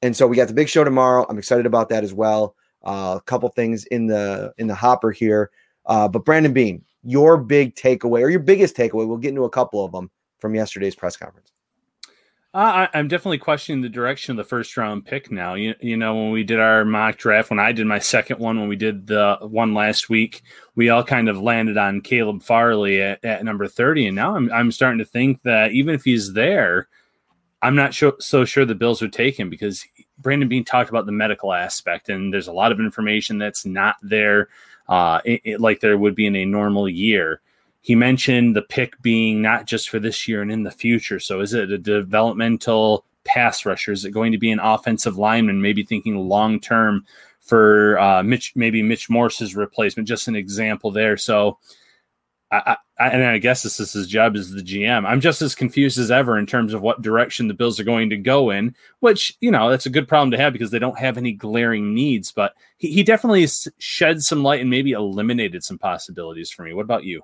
and so we got the big show tomorrow. I'm excited about that as well. Uh, a couple things in the in the hopper here. Uh, but Brandon Beane, your big takeaway or your biggest takeaway, we'll get into a couple of them from yesterday's press conference. Uh, I, I'm definitely questioning the direction of the first round pick now. You, you know, when we did our mock draft, when I did my second one, when we did the one last week, we all kind of landed on Caleb Farley at, at number 30. And now I'm, I'm starting to think that even if he's there, I'm not sure, so sure the Bills would take him because Brandon Beane talked about the medical aspect, and there's a lot of information that's not there, uh, it, it, like there would be in a normal year he mentioned the pick being not just for this year and in the future. So is it a developmental pass rusher? Is it going to be an offensive lineman? Maybe thinking long term for uh, Mitch, maybe Mitch Morse's replacement. Just an example there. So. I, I, and I guess this is his job as the GM. I'm just as confused as ever in terms of what direction the Bills are going to go in, which, you know, that's a good problem to have because they don't have any glaring needs. But he, he definitely shed some light and maybe eliminated some possibilities for me. What about you?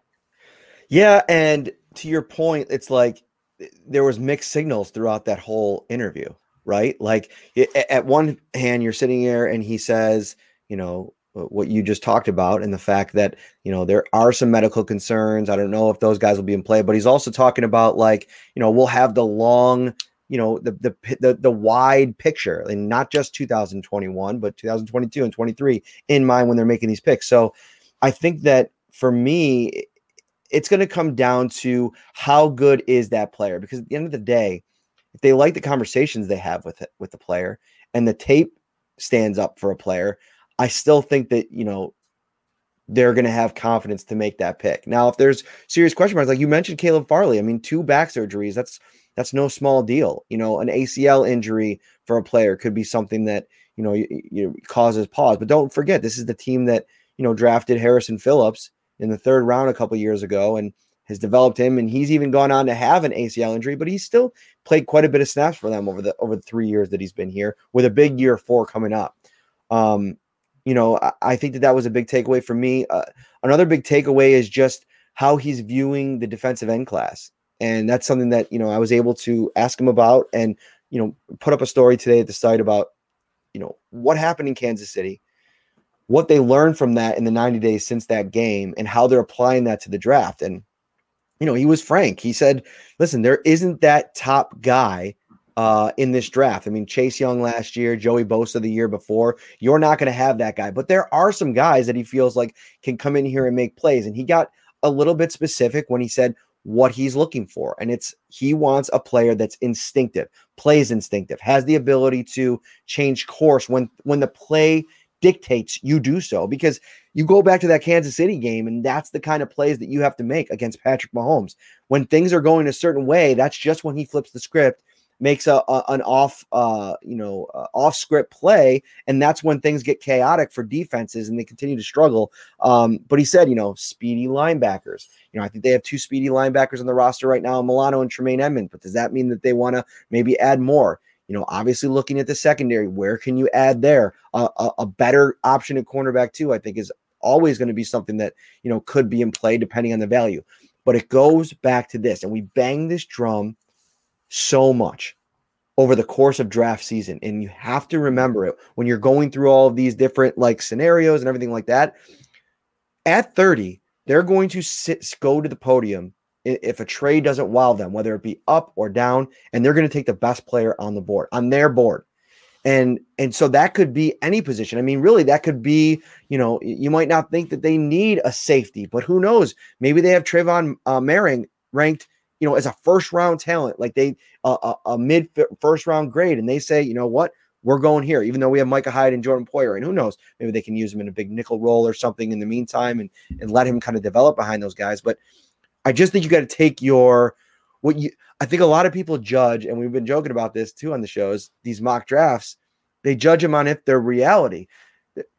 Yeah, and to your point, it's like eh, there was mixed signals throughout that whole interview, right? Like at one hand, you're sitting there and he says, you know, what you just talked about, and the fact that you know there are some medical concerns. I don't know if those guys will be in play, but he's also talking about like you know we'll have the long, you know, the the the, the wide picture, and not just 2021, but 2022 and 23 in mind when they're making these picks. So I think that for me, it's going to come down to how good is that player because at the end of the day if they like the conversations they have with it with the player and the tape stands up for a player i still think that you know they're going to have confidence to make that pick now if there's serious question marks like you mentioned caleb farley i mean two back surgeries that's that's no small deal you know an acl injury for a player could be something that you know, you, you causes pause. But don't forget, this is the team that you know drafted Harrison Phillips in the third round a couple years ago and has developed him. And he's even gone on to have an ACL injury, but he's still played quite a bit of snaps for them over the over the three years that he's been here, with a big year four coming up. Um, you know, I, I, think that that was a big takeaway for me. Uh, another big takeaway is just how he's viewing the defensive end class. And that's something that, you know, I was able to ask him about and, you know, put up a story today at the site about, you know, what happened in Kansas City, what they learned from that in the 90 days since that game, and how they're applying that to the draft. And, you know, he was frank. He said, listen, there isn't that top guy uh, in this draft. I mean, Chase Young last year, Joey Bosa the year before. You're not going to have that guy, but there are some guys that he feels like can come in here and make plays. And he got a little bit specific when he said what he's looking for. And it's he wants a player that's instinctive, plays instinctive, has the ability to change course when when the play dictates you do so because you go back to that Kansas City game and that's the kind of plays that you have to make against Patrick Mahomes. When things are going a certain way, that's just when he flips the script makes a, a an off uh you know uh, off script play and that's when things get chaotic for defenses and they continue to struggle. Um but he said you know speedy linebackers. You know i think they have two speedy linebackers on the roster right now milano and tremaine edmunds but does that mean that they want to maybe add more you know obviously looking at the secondary where can you add there uh, a, a better option at cornerback too i think is always going to be something that you know could be in play depending on the value but it goes back to this and we bang this drum so much over the course of draft season. And you have to remember it when you're going through all of these different like scenarios and everything like that. At 30, they're going to sit, go to the podium if a trade doesn't wow them, whether it be up or down, and they're going to take the best player on the board, on their board. And and so that could be any position. I mean, really, that could be, you know, you might not think that they need a safety, but who knows? Maybe they have Trevon uh, Moehrig ranked you know, as a first round talent, like they uh, a, a mid first round grade, and they say, you know what, we're going here, even though we have Micah Hyde and Jordan Poyer, and who knows, maybe they can use him in a big nickel role or something in the meantime, and and let him kind of develop behind those guys. But I just think you got to take your what you. I think a lot of people judge, and we've been joking about this too on the shows. These mock drafts, they judge them on if they're reality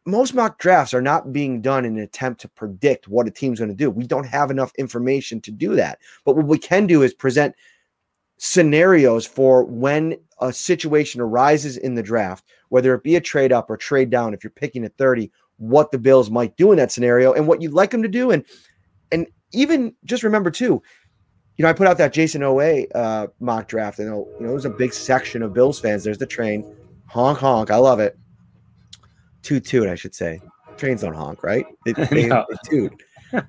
most mock drafts are not being done in an attempt to predict what a team's going to do. We don't have enough information to do that. But what we can do is present scenarios for when a situation arises in the draft, whether it be a trade up or trade down, if you're picking at 30, what the Bills might do in that scenario and what you'd like them to do. And and even just remember too, you know, I put out that Jayson Oweh uh, mock draft. and you know, it was a big section of Bills fans. There's the train. Honk honk. I love it toot toot, I should say. Trains don't honk, right? They, they, no. they toot.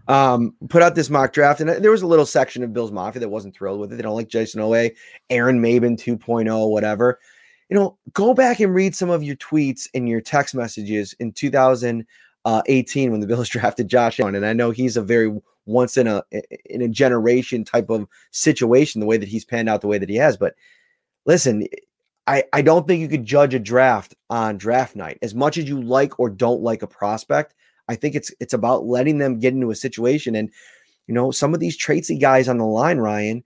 um, put out this mock draft, and there was a little section of Bills Mafia that wasn't thrilled with it. They don't like Jayson Oweh, Aaron Maybin 2.0, whatever. You know, go back and read some of your tweets and your text messages in 2018 when the Bills drafted Josh Allen. And I know he's a very once in a in a generation type of situation, the way that he's panned out the way that he has. But listen, I, I don't think you could judge a draft on draft night as much as you like or don't like a prospect. I think it's it's about letting them get into a situation and you know some of these traitsy guys on the line, Ryan.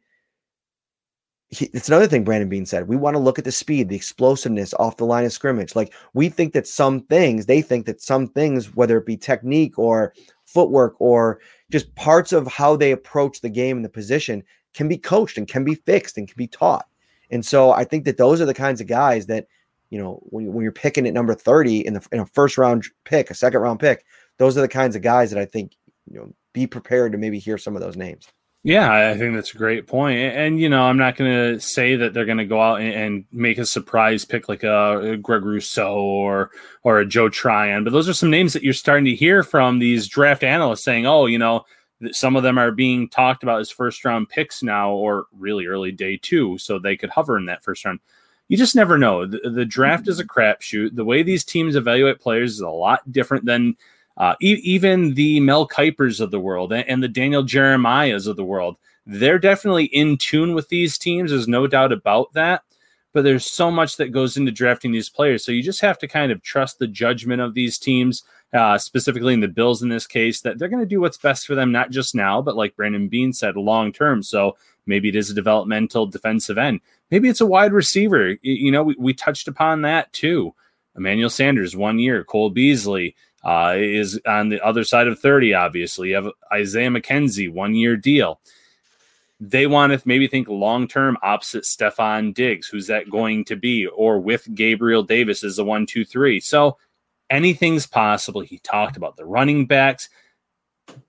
He, it's another thing Brandon Beane said. We want to look at the speed, the explosiveness off the line of scrimmage. Like we think that some things, they think that some things, whether it be technique or footwork or just parts of how they approach the game and the position, can be coached and can be fixed and can be taught. And so I think that those are the kinds of guys that, you know, when, when you're picking at number 30 in the in a first round pick, a second round pick, those are the kinds of guys that I think, you know, be prepared to maybe hear some of those names. Yeah, I think that's a great point. And, you know, I'm not going to say that they're going to go out and, and, make a surprise pick like a, Greg Rousseau or or a Joe Tryon, but those are some names that you're starting to hear from these draft analysts saying, "Oh, you know, some of them are being talked about as first round picks now or really early day two so they could hover in that first round. You just never know. The, the draft is a crapshoot. The way these teams evaluate players is a lot different than uh, e- even the mel kipers of the world and, and the daniel jeremiahs of the world they're definitely in tune with these teams there's no doubt about that but there's so much that goes into drafting these players so you just have to kind of trust the judgment of these teams uh, specifically in the Bills in this case, that they're going to do what's best for them, not just now, but like Brandon Beane said, long term. So maybe it is a developmental defensive end. Maybe it's a wide receiver. You know, we, we touched upon that too. Emmanuel Sanders, one year. Cole Beasley uh, is on the other side of 30, obviously. You have Isaiah McKenzie, one year deal. They want to maybe think long term opposite Stefon Diggs. Who's that going to be? Or with Gabriel Davis as the one, two, three. So anything's possible. He talked about the running backs.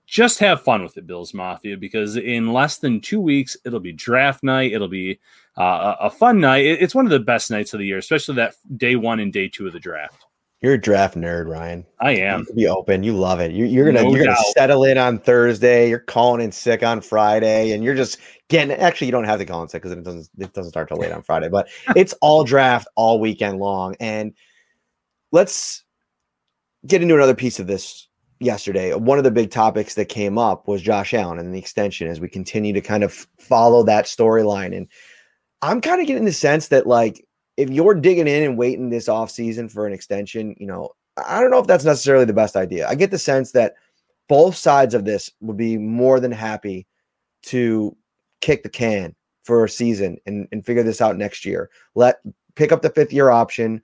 Just have fun with it, Bills Mafia, because in less than two weeks, it'll be draft night. It'll be uh, a fun night. It's one of the best nights of the year, especially that day one and day two of the draft. You're a draft nerd, Ryan. I am. You be open. You love it. You, are gonna no you're doubt. gonna settle in on Thursday. You're calling in sick on Friday, and you're just getting. Actually, you don't have to call in sick because it doesn't it doesn't start till late on Friday. But it's all draft all weekend long. And let's get into another piece of this yesterday. One of the big topics that came up was Josh Allen and the extension as we continue to kind of follow that storyline. And I'm kind of getting the sense that like if you're digging in and waiting this off season for an extension, you know, I don't know if that's necessarily the best idea. I get the sense that both sides of this would be more than happy to kick the can for a season and, and figure this out next year. Let pick up the fifth year option,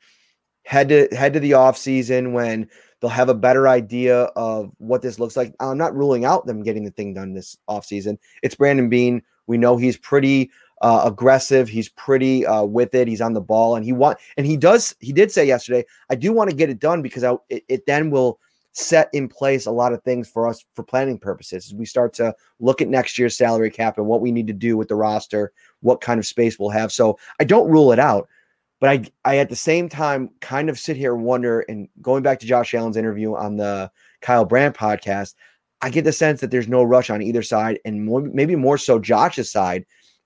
head to head to the off season when they'll have a better idea of what this looks like. I'm not ruling out them getting the thing done this off season. It's Brandon Beane. We know he's pretty uh, aggressive. He's pretty uh, with it. He's on the ball, and he want and he does. He did say yesterday, "I do want to get it done because I, it, it then will set in place a lot of things for us for planning purposes as we start to look at next year's salary cap and what we need to do with the roster, what kind of space we'll have." So I don't rule it out, but I I at the same time kind of sit here and wonder. And going back to Josh Allen's interview on the Kyle Brandt podcast. I get the sense that there's no rush on either side, and more, maybe more so Josh's side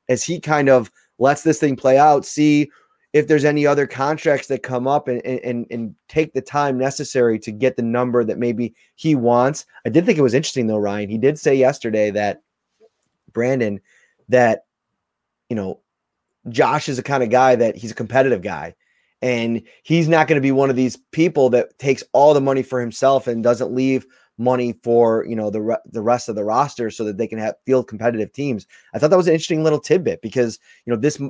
as he kind of lets this thing play out, see if there's any other contracts that come up and, and, and take the time necessary to get the number that maybe he wants. I did think it was interesting though, Ryan. He did say yesterday that Brandon, that, you know, Josh is the kind of guy that he's a competitive guy. And he's not going to be one of these people that takes all the money for himself and doesn't leave money for you know the re- the rest of the roster so that they can have field competitive teams. I thought that was an interesting little tidbit because you know this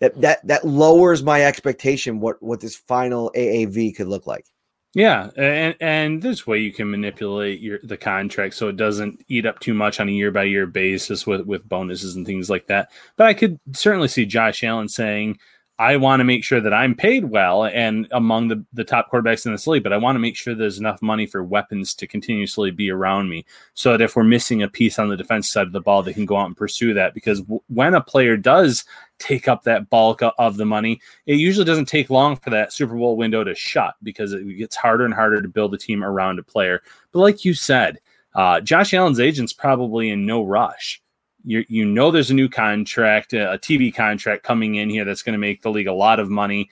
that that that lowers my expectation what what this final AAV could look like. Yeah, and and this way you can manipulate your the contract so it doesn't eat up too much on a year by year basis with with bonuses and things like that. But I could certainly see Josh Allen saying, I want to make sure that I'm paid well and among the, the top quarterbacks in this league, but I want to make sure there's enough money for weapons to continuously be around me so that if we're missing a piece on the defense side of the ball, they can go out and pursue that. Because w- when a player does take up that bulk of the money, it usually doesn't take long for that Super Bowl window to shut because it gets harder and harder to build a team around a player. But like you said, uh, Josh Allen's agent's probably in no rush you you know there's a new contract, a TV contract coming in here that's going to make the league a lot of money.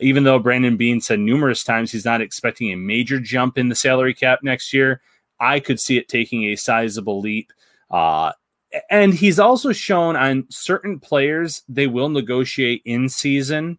Even though Brandon Beane said numerous times he's not expecting a major jump in the salary cap next year, I could see it taking a sizable leap. Uh, and he's also shown on certain players they will negotiate in season.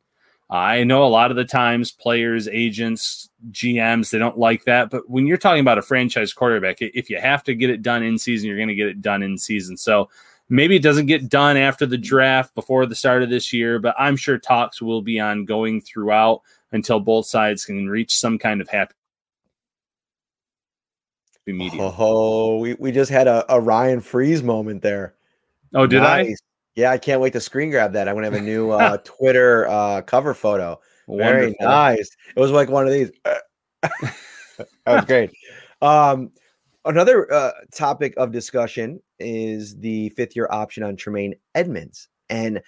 I know a lot of the times players, agents, GMs, they don't like that. But when you're talking about a franchise quarterback, if you have to get it done in season, you're going to get it done in season. So Maybe it doesn't get done after the draft before the start of this year, but I'm sure talks will be ongoing throughout until both sides can reach some kind of happy medium. Oh, we, we just had a, a Ryan Freeze moment there. Oh, did nice. I? Yeah, I can't wait to screen grab that. I'm gonna have a new uh, Twitter uh, cover photo. Very nice. It was like one of these. that was great. Um, another uh, topic of discussion is the fifth year option on Tremaine Edmunds. And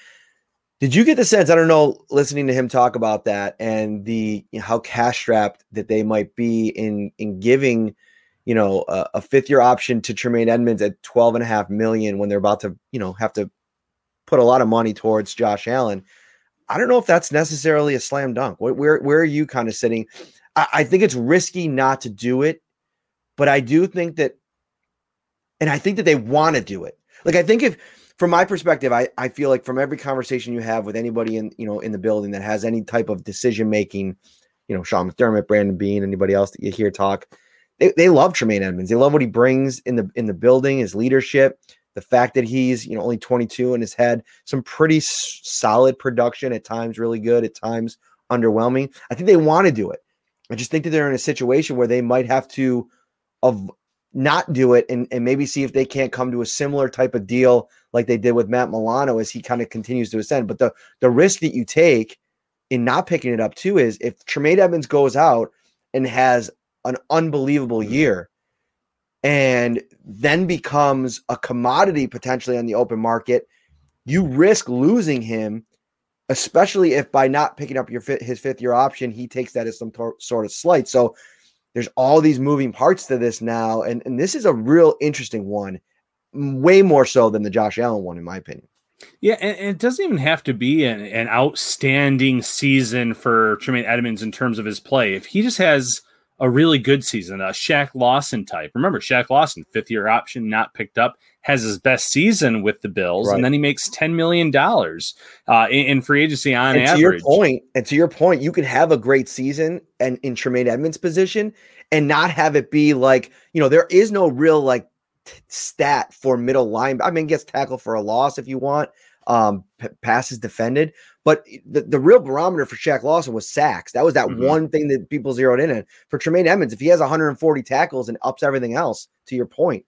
did you get the sense? I don't know, listening to him talk about that and the you know, how cash strapped that they might be in in giving, you know, a, a, fifth year option to Tremaine Edmunds at 12 and a half million when they're about to, you know, have to put a lot of money towards Josh Allen. I don't know if that's necessarily a slam dunk. Where where, where are you kind of sitting? I, I think it's risky not to do it, but I do think that and I think that they want to do it. Like I think if from my perspective, I, I feel like from every conversation you have with anybody in you know in the building that has any type of decision making, you know, Sean McDermott, Brandon Beane, anybody else that you hear talk, they, they love Tremaine Edmunds. They love what he brings in the in the building, his leadership, the fact that he's you know only 22 and has had some pretty s- solid production at times, really good at times, underwhelming. I think they want to do it. I just think that they're in a situation where they might have to of not do it and, and maybe see if they can't come to a similar type of deal like they did with Matt Milano as he kind of continues to ascend. But the the risk that you take in not picking it up too is if Tremaine Edmunds goes out and has an unbelievable mm-hmm. year and then becomes a commodity potentially on the open market, you risk losing him, especially if by not picking up your fit, his fifth year option, he takes that as some tor- sort of slight. So there's all these moving parts to this now, and and this is a real interesting one, way more so than the Josh Allen one, in my opinion. Yeah, and, it doesn't even have to be an, an outstanding season for Tremaine Edmunds in terms of his play. If he just has a really good season, a Shaq Lawson type. Remember, Shaq Lawson, fifth year option, not picked up, has his best season with the Bills, right. and then he makes ten million dollars uh, in, in, free agency on and average. To your point, and to your point, you can have a great season and in Tremaine Edmunds' position, and not have it be like you know there is no real like t- stat for middle line. I mean, gets tackled for a loss if you want, um, p- passes defended, but the, the real barometer for Shaq Lawson was sacks. That was that mm-hmm. one thing that people zeroed in on. For Tremaine Edmunds, if he has 140 tackles and ups everything else, to your point,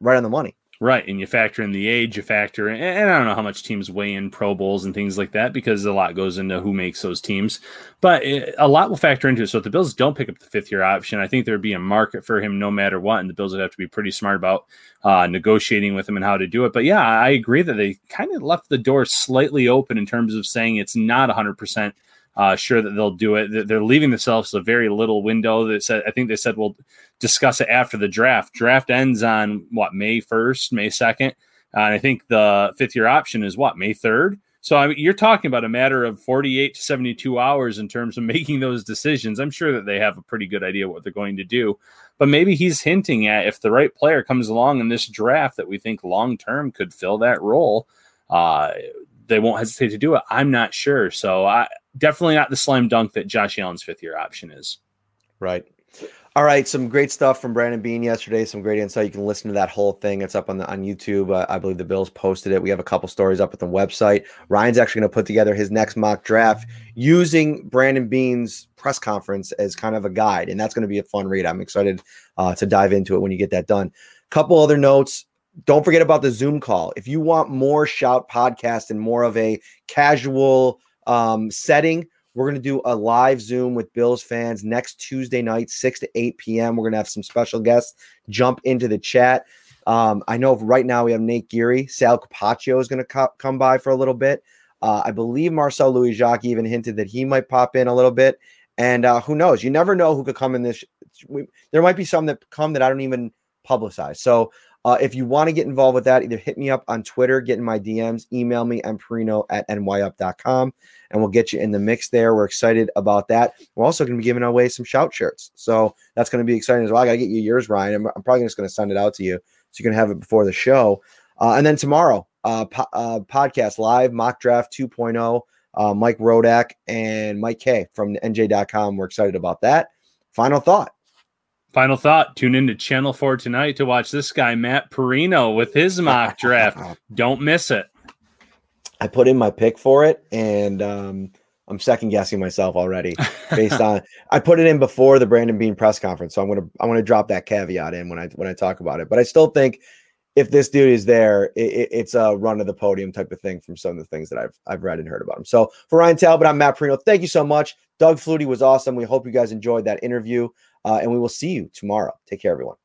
right on the money. Right, and you factor in the age, you factor in, and I don't know how much teams weigh in Pro Bowls and things like that because a lot goes into who makes those teams, but it, a lot will factor into it. So if the Bills don't pick up the fifth year option, I think there'd be a market for him no matter what, and the Bills would have to be pretty smart about uh, negotiating with him and how to do it. But yeah, I agree that they kind of left the door slightly open in terms of saying it's not 100 percent uh, sure that they'll do it. They're leaving themselves a very little window. That said, I think they said we'll discuss it after the draft. Draft ends on what May first, May second, uh, and I think the fifth year option is what May third. So I mean, you're talking about a matter of 48 to 72 hours in terms of making those decisions. I'm sure that they have a pretty good idea what they're going to do, but maybe he's hinting at if the right player comes along in this draft that we think long term could fill that role. Uh, they won't hesitate to do it. I'm not sure. So I definitely not the slam dunk that Josh Allen's fifth year option is. Right. All right, some great stuff from Brandon Beane yesterday. Some great insight. You can listen to that whole thing. It's up on the on YouTube. Uh, I believe the Bills posted it. We have a couple stories up at the website. Ryan's actually going to put together his next mock draft using Brandon Beane's press conference as kind of a guide, and that's going to be a fun read. I'm excited uh, to dive into it when you get that done. Couple other notes. Don't forget about the Zoom call. If you want more Shout podcast and more of a casual um, setting. We're going to do a live Zoom with Bills fans next Tuesday night, 6 to 8 p.m. We're going to have some special guests jump into the chat. Um, I know right now we have Nate Geary. Sal Capaccio is going to co- come by for a little bit. Uh, I believe Marcel Louis Jacques even hinted that he might pop in a little bit. And uh, who knows? You never know who could come in this. We, there might be some that come that I don't even publicize. So uh, if you want to get involved with that, either hit me up on Twitter, get in my DMs, email me, mparrino at nyup.com and we'll get you in the mix there. We're excited about that. We're also going to be giving away some shout shirts. So that's going to be exciting as well. I got to get you yours, Ryan. I'm, I'm, probably just going to send it out to you so you can have it before the show. Uh, and then tomorrow, uh, po- uh, podcast live mock draft 2.0. Uh, Mike Rodak and Mike Kaye from NJ.com. We're excited about that. Final thought. Final thought. Tune into Channel 4 tonight to watch this guy, Matt Parrino, with his mock draft. Don't miss it. I put in my pick for it, and um, I'm second guessing myself already based on I put it in before the Brandon Beane press conference, so I'm gonna I'm gonna drop that caveat in when I when I talk about it. But I still think if this dude is there, it, it's a run to the podium type of thing from some of the things that I've I've read and heard about him. So for Ryan Talbot, I'm Matt Parrino. Thank you so much. Doug Flutie was awesome. We hope you guys enjoyed that interview, uh, and we will see you tomorrow. Take care, everyone.